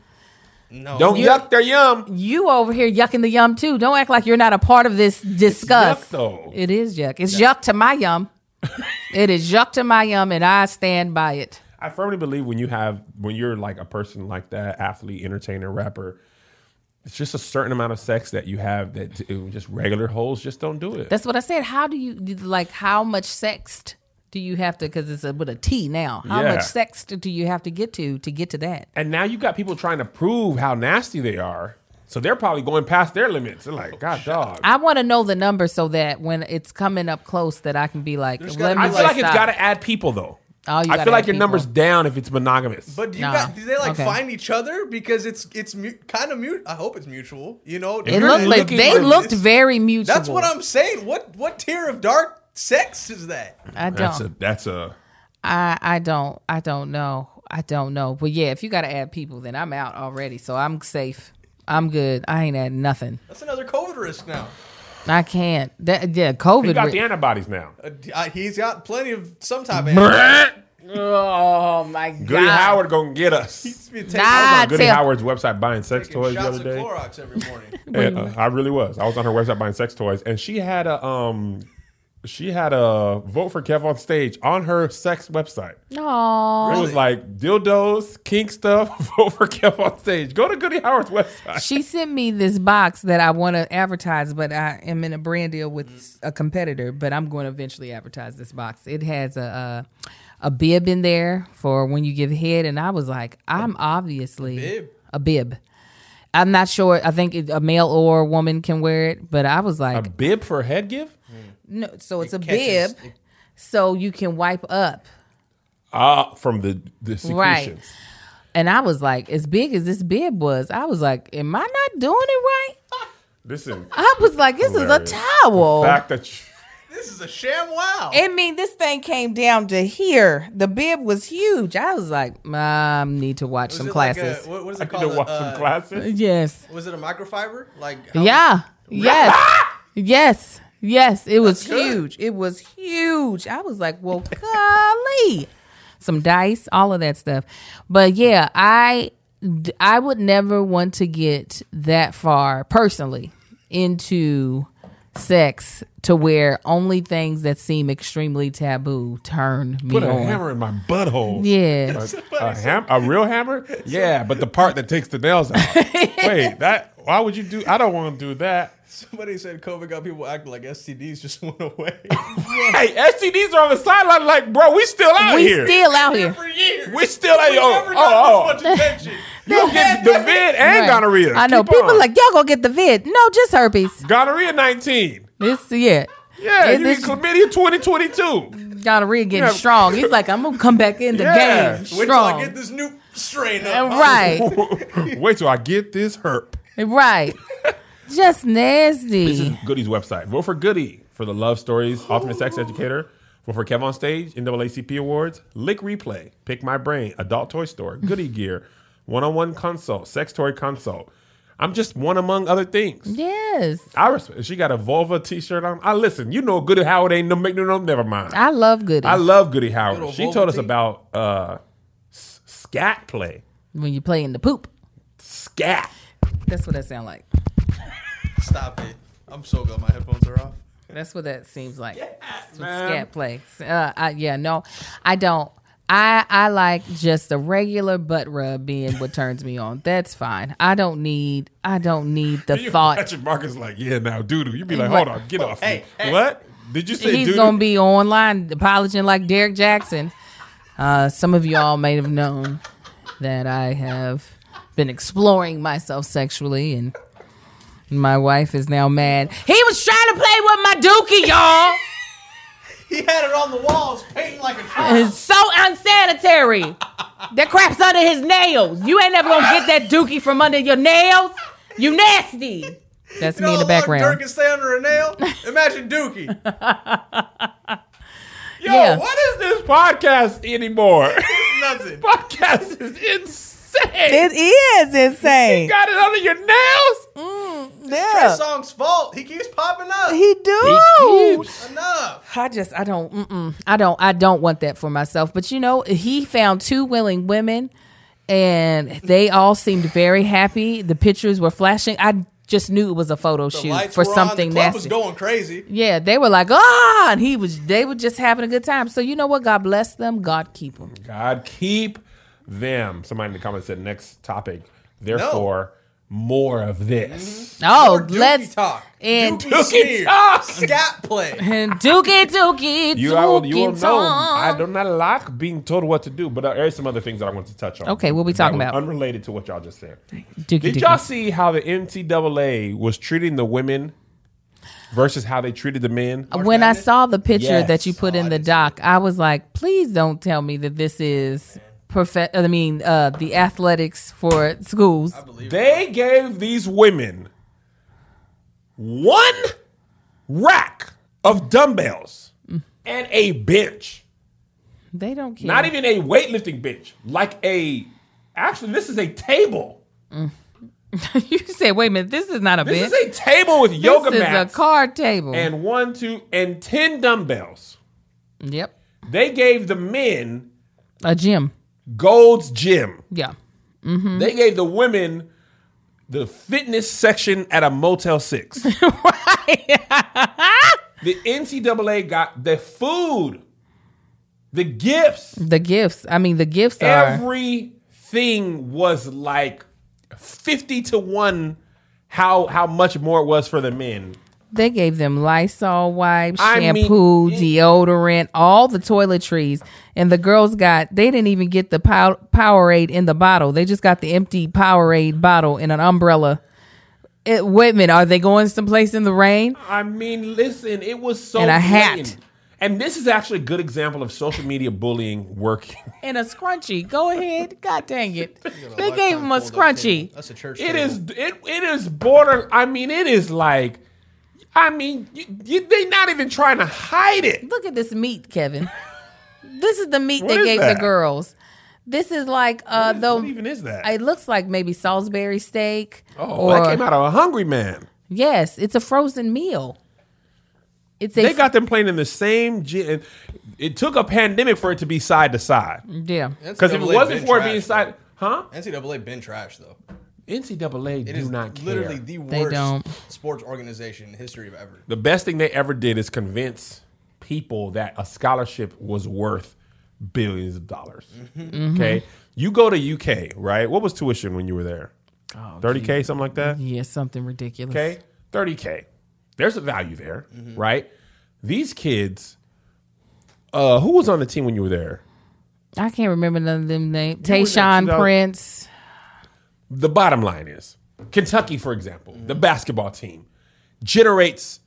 No. Don't You- yuck their yum. You over here yucking the yum too. Don't act like you're not a part of this discuss. yuck, though. It is yuck. It's yuck to my yum. it is yuck to my yum, and I stand by it. I firmly believe when you have when you're like a person like that, athlete, entertainer, rapper, it's just a certain amount of sex that you have that just regular holes just don't do it. That's what I said. How do you like? How much sexed do you have to? Because it's a, with a T now. How Yeah. much sex do you have to get to to get to that? and now you've got people trying to prove how nasty they are. So they're probably going past their limits. They're like, God, oh, dog. I want to know the number so that when it's coming up close, that I can be like, There's let gotta me I feel like stop. it's got to add people though. Oh, you I feel like your people. number's down if it's monogamous. But do you Nah. got? Do they like Okay. find each other because it's it's mu- kind of mute? I hope it's mutual. You know, It looked like they looked very mutual. That's what I'm saying. What what tier of dark sex is that? I don't. that's a that's a I I don't I don't know. I don't know. But yeah, if you got to add people, then I'm out already. So I'm safe. I'm good. I ain't adding nothing. That's another COVID risk now. I can't. That, yeah, COVID. you got ri- the antibodies now. Uh, he's got plenty of some type of. oh my god. Goody Howard gonna get us. He's been Nah, taking, I was on Goody tell- Howard's website buying sex taking toys the shots other of day. Clorox every morning. And, uh, I really was. I was on her website buying sex toys, and she had a um, she had a vote for Kev on stage on her sex website. Aw. It was like dildos, kink stuff. Vote for Kev on stage. Go to Goody Howard's website. She sent me this box that I want to advertise, but I am in a brand deal with mm. a competitor. But I'm going to eventually advertise this box. It has a a, a bib in there for when you give head, and I was like, I'm obviously bib? a bib. I'm not sure. I think a male or a woman can wear it, but I was like, A bib for a head give? No. So it's a catches- bib, so you can wipe up. Ah, from the the Right. And I was like, as big as this bib was, I was like, am I not doing it right? Listen, I was like, this Hilarious. is a towel. fact that you, This is a sham wow. I mean, this thing came down to here. The bib was huge. I was like, I need to watch Was some it like classes. a, what, what is I it need called? to watch Uh, some classes. yes. Was it a microfiber? Like how- Yeah. Yes. yes. Yes, it was huge. It was huge. I was like, well, golly. Some dice, all of that stuff. But yeah, I I would never want to get that far personally into sex to where only things that seem extremely taboo turn me Put a on. hammer in my butthole. Yeah. A, a, ham- a real hammer? Yeah, but the part that takes the nails out. Wait, that. Why would you do? I don't want to do that. Somebody said COVID got people acting like STDs just went away. Hey, STDs are on the sideline. Like, bro, we still out here. We here. still out here. For years. we still out here. Oh, Never oh, got oh. this much oh. attention. You get the vid and Right. gonorrhea. I know. Keep People on. like, y'all gonna get the vid. No, just herpes. gonorrhea 19. This yeah. Yeah, It- you this- get chlamydia 2022. gonorrhea getting Yeah. strong. He's like, I'm gonna come back in the Yeah. game Wait till I get this new strain up. Right, Wait till I get this herp. right. Just nasty. This is Goody's website. Vote for Goody for the Love Stories Ultimate Sex Educator. Vote for Kev on Stage, NAACP Awards, Lick Replay, Pick My Brain, Adult Toy Store, Goody Gear, One on One Consult, Sex Toy Consult. I'm just one among other things. yes, I respect. She got a Vulva T-shirt on. I listen. You know, Goody Howard ain't no make no no. Never mind. I love Goody. I love Goody Howard. Little She Vulva told us about uh, s- scat play. when you play in the poop. Scat. That's what that sound like. Stop it. I'm so glad my headphones are off. That's what that seems like. That's what scat play. Uh, I, yeah, no, I don't. I I like just a regular butt rub being what turns me on. That's fine. I don't need. I don't need the You thought. Patrick Marcus like, yeah, now doo doo. You be like, hold on, get off. Hey, me. hey. What? Did you say He's doo gonna be online apologizing like Derrick Jaxn. Uh, some of y'all may have known that I have been exploring myself sexually, and my wife is now mad. He was trying to play with my dookie, y'all. He had it on the walls, painting like a child. It's so unsanitary. That crap's under his nails. You ain't never gonna get that dookie from under your nails. You nasty. That's You me know in the background. Dirk can stay under a nail. Imagine Dookie. Yo, Yeah. what is this podcast anymore? Nothing. podcast is insane. It is insane. got it under your nails? Yeah. Trey Song's fault. He keeps popping up. He do. Enough. I just I don't mm-mm. I don't I don't want that for myself. But you know, he found two willing women and they all seemed very happy. The pictures were flashing. I just knew it was a photo The shoot for were something on. The club nasty. was going crazy. yeah, they were like, "Ah!" and he was they were just having a good time. So you know what? God bless them. God keep them. God keep them. Somebody in the comments said next topic. Therefore, more of this. Mm-hmm. Oh, Dookie let's talk. and Dookie, Dookie smear. talk. Scat play. and dookie dookie You, I will, you will know. I do not like being told what to do, but there are some other things that I want to touch on. Okay, we'll be talking about? Unrelated to what y'all just said. Dookie Did dookie. y'all see how the NCAA was treating the women versus how they treated the men? when I saw the picture Yes. that you put Oh, in the didn't doc, I was like, please don't tell me that this is perfect. I mean, uh, the athletics for schools. They gave these women one rack of dumbbells and a bench. They don't care. Not even a weightlifting bench, like a. Actually, this is a table. you say, wait a minute, this is not a This bench. This is a table with yoga this is mats a card table. and one, two, and ten dumbbells. yep, They gave the men a gym. Gold's Gym. Yeah, mm-hmm. They gave the women the fitness section at a Motel 6. the NCAA got the food, the gifts. the gifts. I mean, the gifts are. Everything was like 50 to 1 how how much more it was for the men. They gave them Lysol wipes, I mean, shampoo, it- deodorant, all the toiletries. And the girls got, they didn't even get the pow- Powerade in the bottle. They just got the empty Powerade bottle in an umbrella. It, wait a minute, are they going someplace in the rain? I mean, listen, it was so And a hat. blatant. And this is actually a good example of social media bullying working. In a scrunchie. Go ahead. God dang it. They gave him a scrunchie. table. That's a church. It table. is it it is border. I mean, it is like, I mean, you, you, they not even trying to hide it. Look at this meat, Kevin. This is the meat What they gave that? the girls. This is like, uh, though. what even is that? It looks like maybe Salisbury steak. oh, or, that came out of a hungry man. Yes, it's a frozen meal. It's a They got them playing in the same gym. It took a pandemic for it to be side to side. yeah. Because if it wasn't been for it trash, being side, huh? NCAA been trash though. NCAA It do is not care. literally the They worst don't. sports organization in history of ever. the best thing they ever did is convince people that a scholarship was worth billions of dollars. Mm-hmm. Okay, you go to UK, right? What was tuition when you were there? Thirty k, something like that. Yeah, something ridiculous. Okay, thirty k. There's a value there, Mm-hmm. right? These kids. Uh, who was on the team when you were there? I can't remember none of them names. were there, Tayshaun Prince. The bottom line is Kentucky, for example, the basketball team generates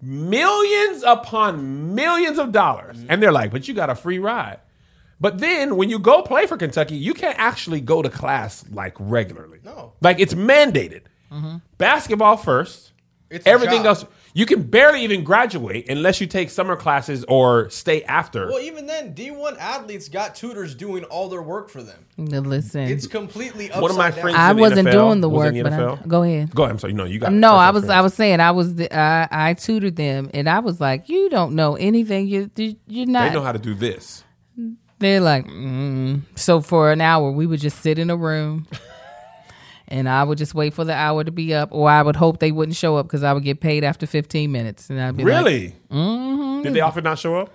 millions upon millions of dollars. And they're like, but you got a free ride. But then when you go play for Kentucky, you can't actually go to class like regularly. No. Like it's mandated. Mm-hmm. Basketball first. It's a Everything job. else, you can barely even graduate unless you take summer classes or stay after. Well, even then, D1 athletes got tutors doing all their work for them. Listen, It's completely upside One of my down. friends I in wasn't NFL doing the was work, in the but I, NFL. go ahead. Go ahead. I'm sorry. No, you got No, I have was I was saying I was the, I I tutored them and I was like, you don't know anything. You you- you're not. They know how to do this. They're like, mm. so for an hour we would just sit in a room, and I would just wait for the hour to be up, or I would hope they wouldn't show up because I would get paid after 15 minutes, and I'd be like, Really? Mm-hmm. Did they often not show up?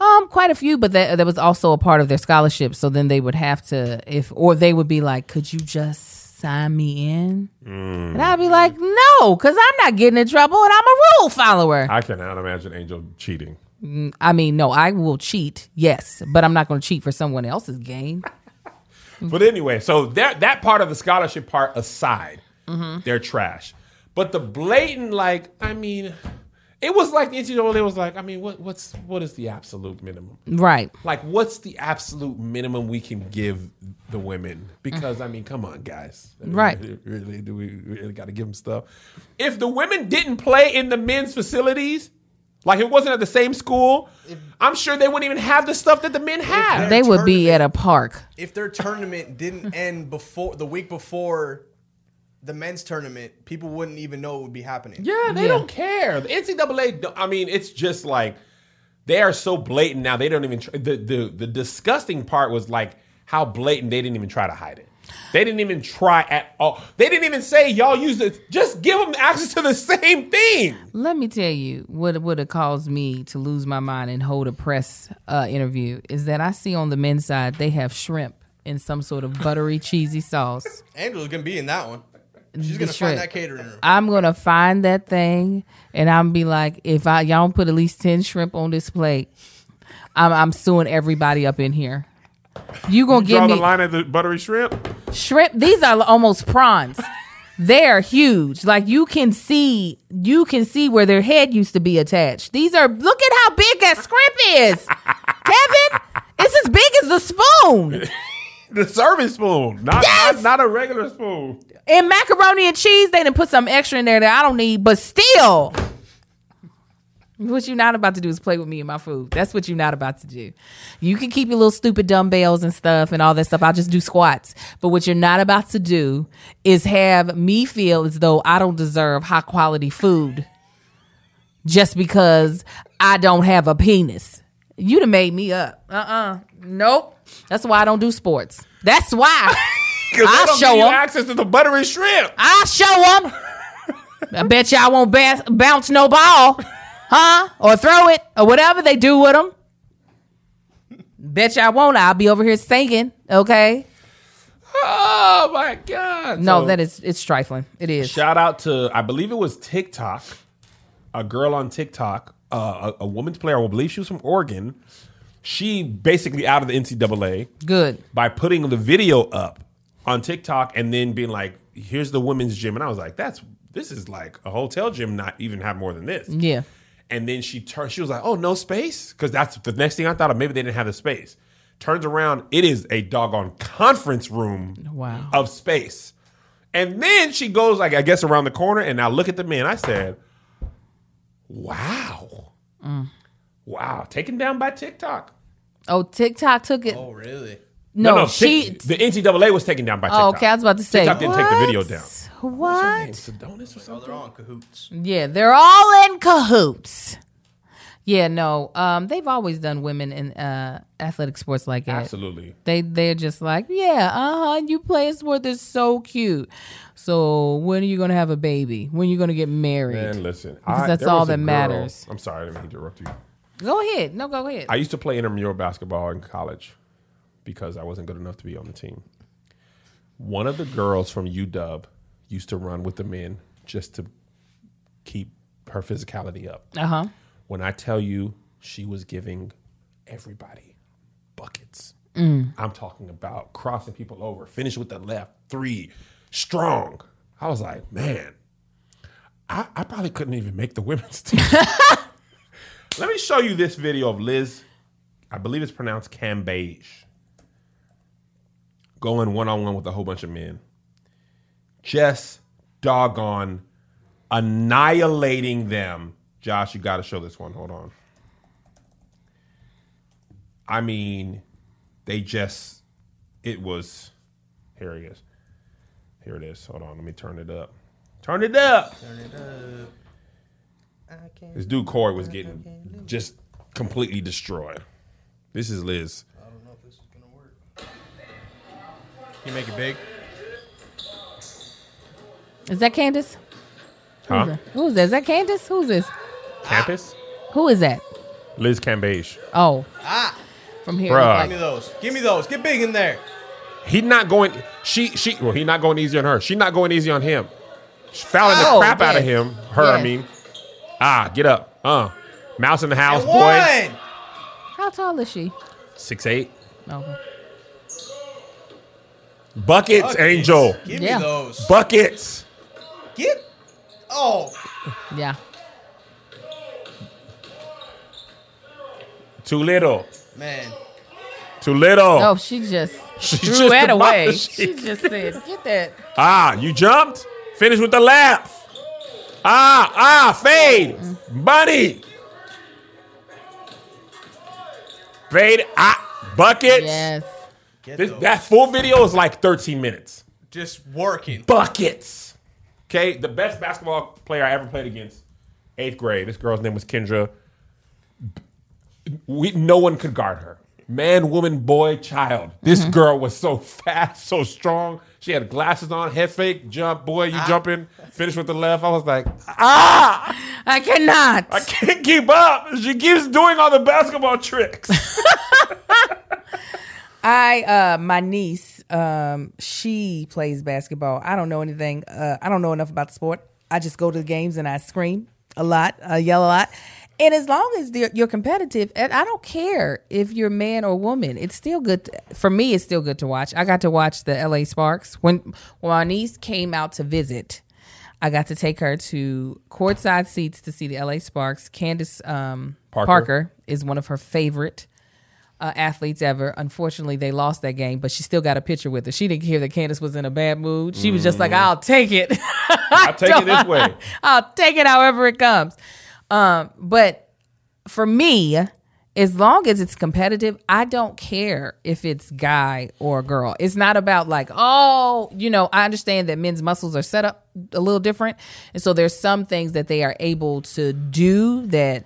Um, quite a few, but that that was also a part of their scholarship. So then they would have to, if or they would be like, "Could you just sign me in?" And I'd be like, "No, because I'm not getting in trouble, and I'm a rule follower." I cannot imagine Angel cheating. I mean, no, I will cheat, yes, but I'm not going to cheat for someone else's gain. But anyway, so that that part of the scholarship part aside, Mm-hmm. they're trash. But the blatant, like, I mean, it was like the NCAA was like, I mean, what what's what is the absolute minimum? Right? Like, what's the absolute minimum we can give the women? Because I mean, come on, guys, I mean, Right. Really, do we really got to give them stuff? If the women didn't play in the men's facilities, like it wasn't at the same school, I'm sure they wouldn't even have the stuff that the men have. They would be at a park. if their tournament didn't end before the week before the men's tournament, people wouldn't even know it would be happening. Yeah, they Yeah. don't care. The NCAA, I mean, it's just like they are so blatant now. They don't even. Try, the the the disgusting part was like how blatant they didn't even try to hide it. They didn't even try at all. They didn't even say y'all use it. Just give them access to the same thing. Let me tell you what would have caused me to lose my mind and hold a press uh, interview is that I see on the men's side they have shrimp in some sort of buttery cheesy sauce. Angela's gonna be in that one. She's The gonna shrimp. find that catering room. I'm gonna find that thing and I'm be like, if I y'all don't put at least ten shrimp on this plate, I'm I'm suing everybody up in here. You gonna give Draw me the line at the buttery shrimp. shrimp? These are almost prawns. They're huge. Like you can see, you can see where their head used to be attached. These are. Look at how big that shrimp is, Kevin. It's as big as the spoon. The serving spoon, not, Yes! not not a regular spoon. And macaroni and cheese, they didn't put some extra in there that I don't need, but still. What you're not about to do is play with me and my food. That's what you're not about to do. You can keep your little stupid dumbbells and stuff and all that stuff. I'll just do squats. But what you're not about to do is have me feel as though I don't deserve high quality food just because I don't have a penis. You'd have made me up. Uh uh Nope. That's why I don't do sports. That's why. I'll don't show give you 'em. access to the buttery shrimp. I'll show them. I bet you I won't ba- bounce no ball, huh? Or throw it, or whatever they do with them. Bet you I won't. I'll be over here singing. Okay. Oh my god! No, So- that is it's trifling. It is. Shout out to I believe it was TikTok, a girl on TikTok, uh, a, a woman's player. I believe she was from Oregon. She basically out of the NCAA Good. by putting the video up on TikTok and then being like, "Here's the women's gym," and I was like, "That's this is like a hotel gym, not even have more than this." Yeah. And then she turned. She was like, "Oh, no space," because that's the next thing I thought of. Maybe they didn't have the space. Turns around, it is a doggone conference room Wow. of space. And then she goes like I guess around the corner, and I look at the man. I said, "Wow, Mm. wow, taken down by TikTok." Oh, TikTok took it. Oh, really? no, Tik- she. the NCAA was taken down by TikTok. Oh, okay, I was about to say. TikTok didn't take the video what? down. What? Sedonis or Oh, they're all in cahoots. Yeah, they're all in cahoots. Yeah, no. Um, they've always done women in uh, athletic sports like that. Absolutely. They they're just like, yeah, uh huh. You play a sport that's so cute. So when are you gonna have a baby? When are you gonna get married? Man, listen. Because that's all that girl- matters. I'm sorry, I didn't mean to interrupt you. Go ahead. No, go ahead. I used to play intramural basketball in college because I wasn't good enough to be on the team. One of the girls from UW used to run with the men just to keep her physicality up. Uh huh. When I tell you she was giving everybody buckets, Mm. I'm talking about crossing people over, finish with the left, three, strong. I was like, man, I, I probably couldn't even make the women's team. Let me show you this video of Liz. I believe it's pronounced Cambage. Going one on one with a whole bunch of men. Just doggone annihilating them. Josh, you got to show this one. Hold on. I mean, they just, it was, here he is. Here it is. Hold on. Let me turn it up. Turn it up. Turn it up. I can't. This dude Corey was getting just completely destroyed. This is Liz. I don't know if this is gonna work. Can you make it big? Is that Candace? Huh? Who's that? Is that Candace? Who's this? Campus? Who is that? Liz Cambage. Oh, Ah, from here. Bruh. give me those. Give me those. Get big in there. He not going. She she. Well, he not going easy on her. She not going easy on him. She's fouling Oh, the crap out of yes. him. Her, I Yes. mean. Ah, get up. Uh, mouse in the house, And boy. one. How tall is she? Six eight. Oh, Buckets, Buckets. Angel. Give Yeah. me those. Buckets. Get. Oh, yeah. Too little. man. Too little. Oh, she just She threw just that away. demolished She just said, "Get that." Ah, you jumped. Finish with the left. Ah, ah, fade. buddy. Fade. Ah, buckets. Yes. This, that full video is like 13 minutes. Just working. Buckets. Okay, the best basketball player I ever played against, eighth grade. This girl's name was Kendra. We, no one could guard her. Man, woman, boy, child. This Mm-hmm. girl was so fast, so strong. She had glasses on, head fake, jump, boy, you jumping, finish with the left. I was like, ah, I cannot. I can't keep up. She keeps doing all the basketball tricks. I uh my niece um she plays basketball. I don't know anything. Uh I don't know enough about the sport. I just go to the games and I scream a lot, I yell a lot. And as long as you're competitive, and I don't care if you're man or woman, it's still good. To, for me, it's still good to watch. I got to watch the LA Sparks when when my niece came out to visit. I got to take her to courtside seats to see the LA Sparks. Candace um, Parker. Parker is one of her favorite uh, athletes ever. Unfortunately, they lost that game, but she still got a picture with her. She didn't care that Candace was in a bad mood. She was just like, "I'll take it. I'll take it this way. I'll take it however it comes." Um, but for me, as long as it's competitive, I don't care if it's guy or girl. It's not about like, oh, you know, I understand that men's muscles are set up a little different. And so there's some things that they are able to do that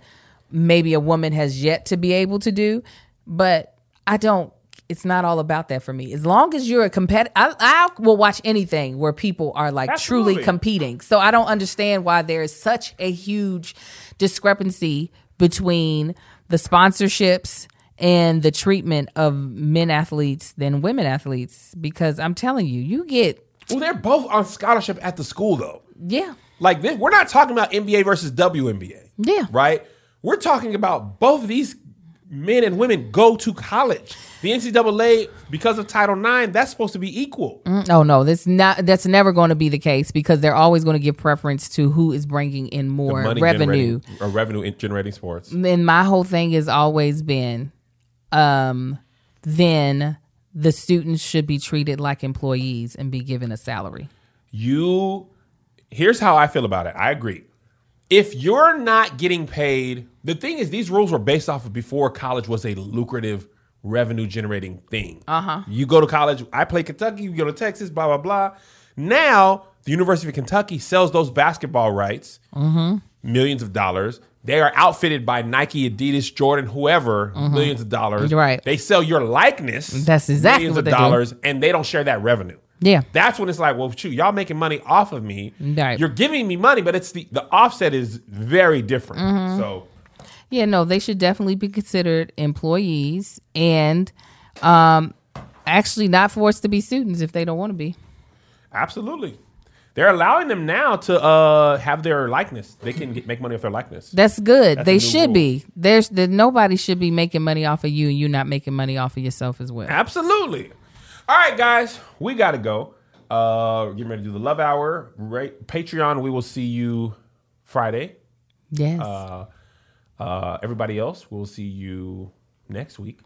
maybe a woman has yet to be able to do. But I don't it's not all about that for me. As long as you're a competitor, I, I will watch anything where people are like Absolutely. truly competing. So I don't understand why there is such a huge discrepancy between the sponsorships and the treatment of men athletes than women athletes. Because I'm telling you, you get well, they're both on scholarship at the school, though. yeah, Like we're not talking about NBA versus WNBA. Yeah. Right? We're talking about both of these men and women go to college. The NCAA, because of Title IX, that's supposed to be equal. Oh no, that's not. That's never going to be the case because they're always going to give preference to who is bringing in more revenue. or revenue in- generating sports. And my whole thing has always been, um, then the students should be treated like employees and be given a salary. You, here's how I feel about it. I agree. If you're not getting paid, the thing is, these rules were based off of before college was a lucrative revenue generating thing. Uh huh. You go to college, I play Kentucky, you go to Texas, blah, blah, blah. Now, the University of Kentucky sells those basketball rights, millions of dollars. They are outfitted by Nike, Adidas, Jordan, whoever, millions of dollars. Mm-hmm. Right. They sell your likeness. That's exactly millions what of they do. dollars, and they don't share that revenue. Yeah. That's when it's like, well, shoot, y'all making money off of me. Right. You're giving me money, but it's the the offset is very different. Mm-hmm. So Yeah, no, they should definitely be considered employees and um, actually not forced to be students if they don't want to be. absolutely. They're allowing them now to uh, have their likeness. They can get, make money off their likeness. That's good. That's they should rule. be. There's that nobody should be making money off of you and you not making money off of yourself as well. Absolutely. All right, guys, we got to go. Uh, getting ready to do the love hour. Right, Patreon. We will see you Friday. Yes. Uh, everybody else, we'll see you next week.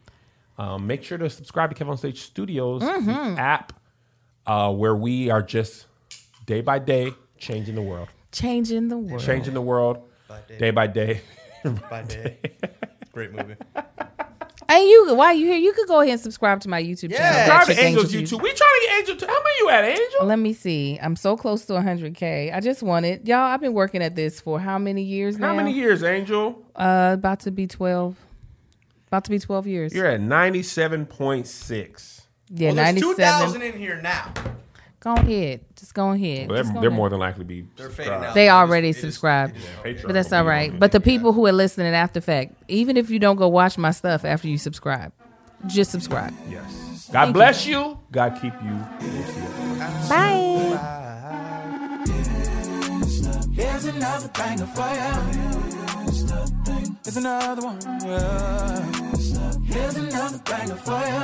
Um, make sure to subscribe to Kev on Stage Studios the app, uh, where we are just day by day changing the world, Changing the world. changing the world day. day by day. By day. Great movie. Hey, you while you here, you could go ahead and subscribe to my YouTube Yeah. channel. Subscribe That's to Angel's Angel's YouTube. We trying to get Angel. To, how many you at, Angel? Let me see. I'm so close to 100k. I just wanted y'all. I've been working at this for how many years now? How many years, Angel? Uh, about to be 12. About to be 12 years. You're at ninety-seven point six. yeah, well, there's 97. 2,000 in here now. Go ahead. Just go ahead. Well, they're, go they're ahead. more than likely to be. They're subscribed. They already it is- subscribed. it is. Patreon But that's will all be right. on But the people who are listening after fact, even if you don't go watch my stuff after you subscribe, just subscribe. Yes. God bless you. God keep you. We'll see. Bye. Here's another banger for you. Here's another one. Yeah. Here's another banger for you.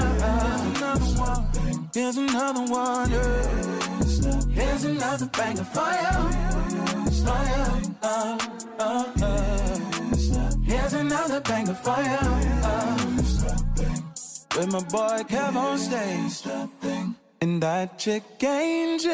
Here's another one. Yeah. Here's another banger for you. For. Uh, uh, uh. Here's another banger for you. Uh. With my boy Kev on stage. And that chick Angel.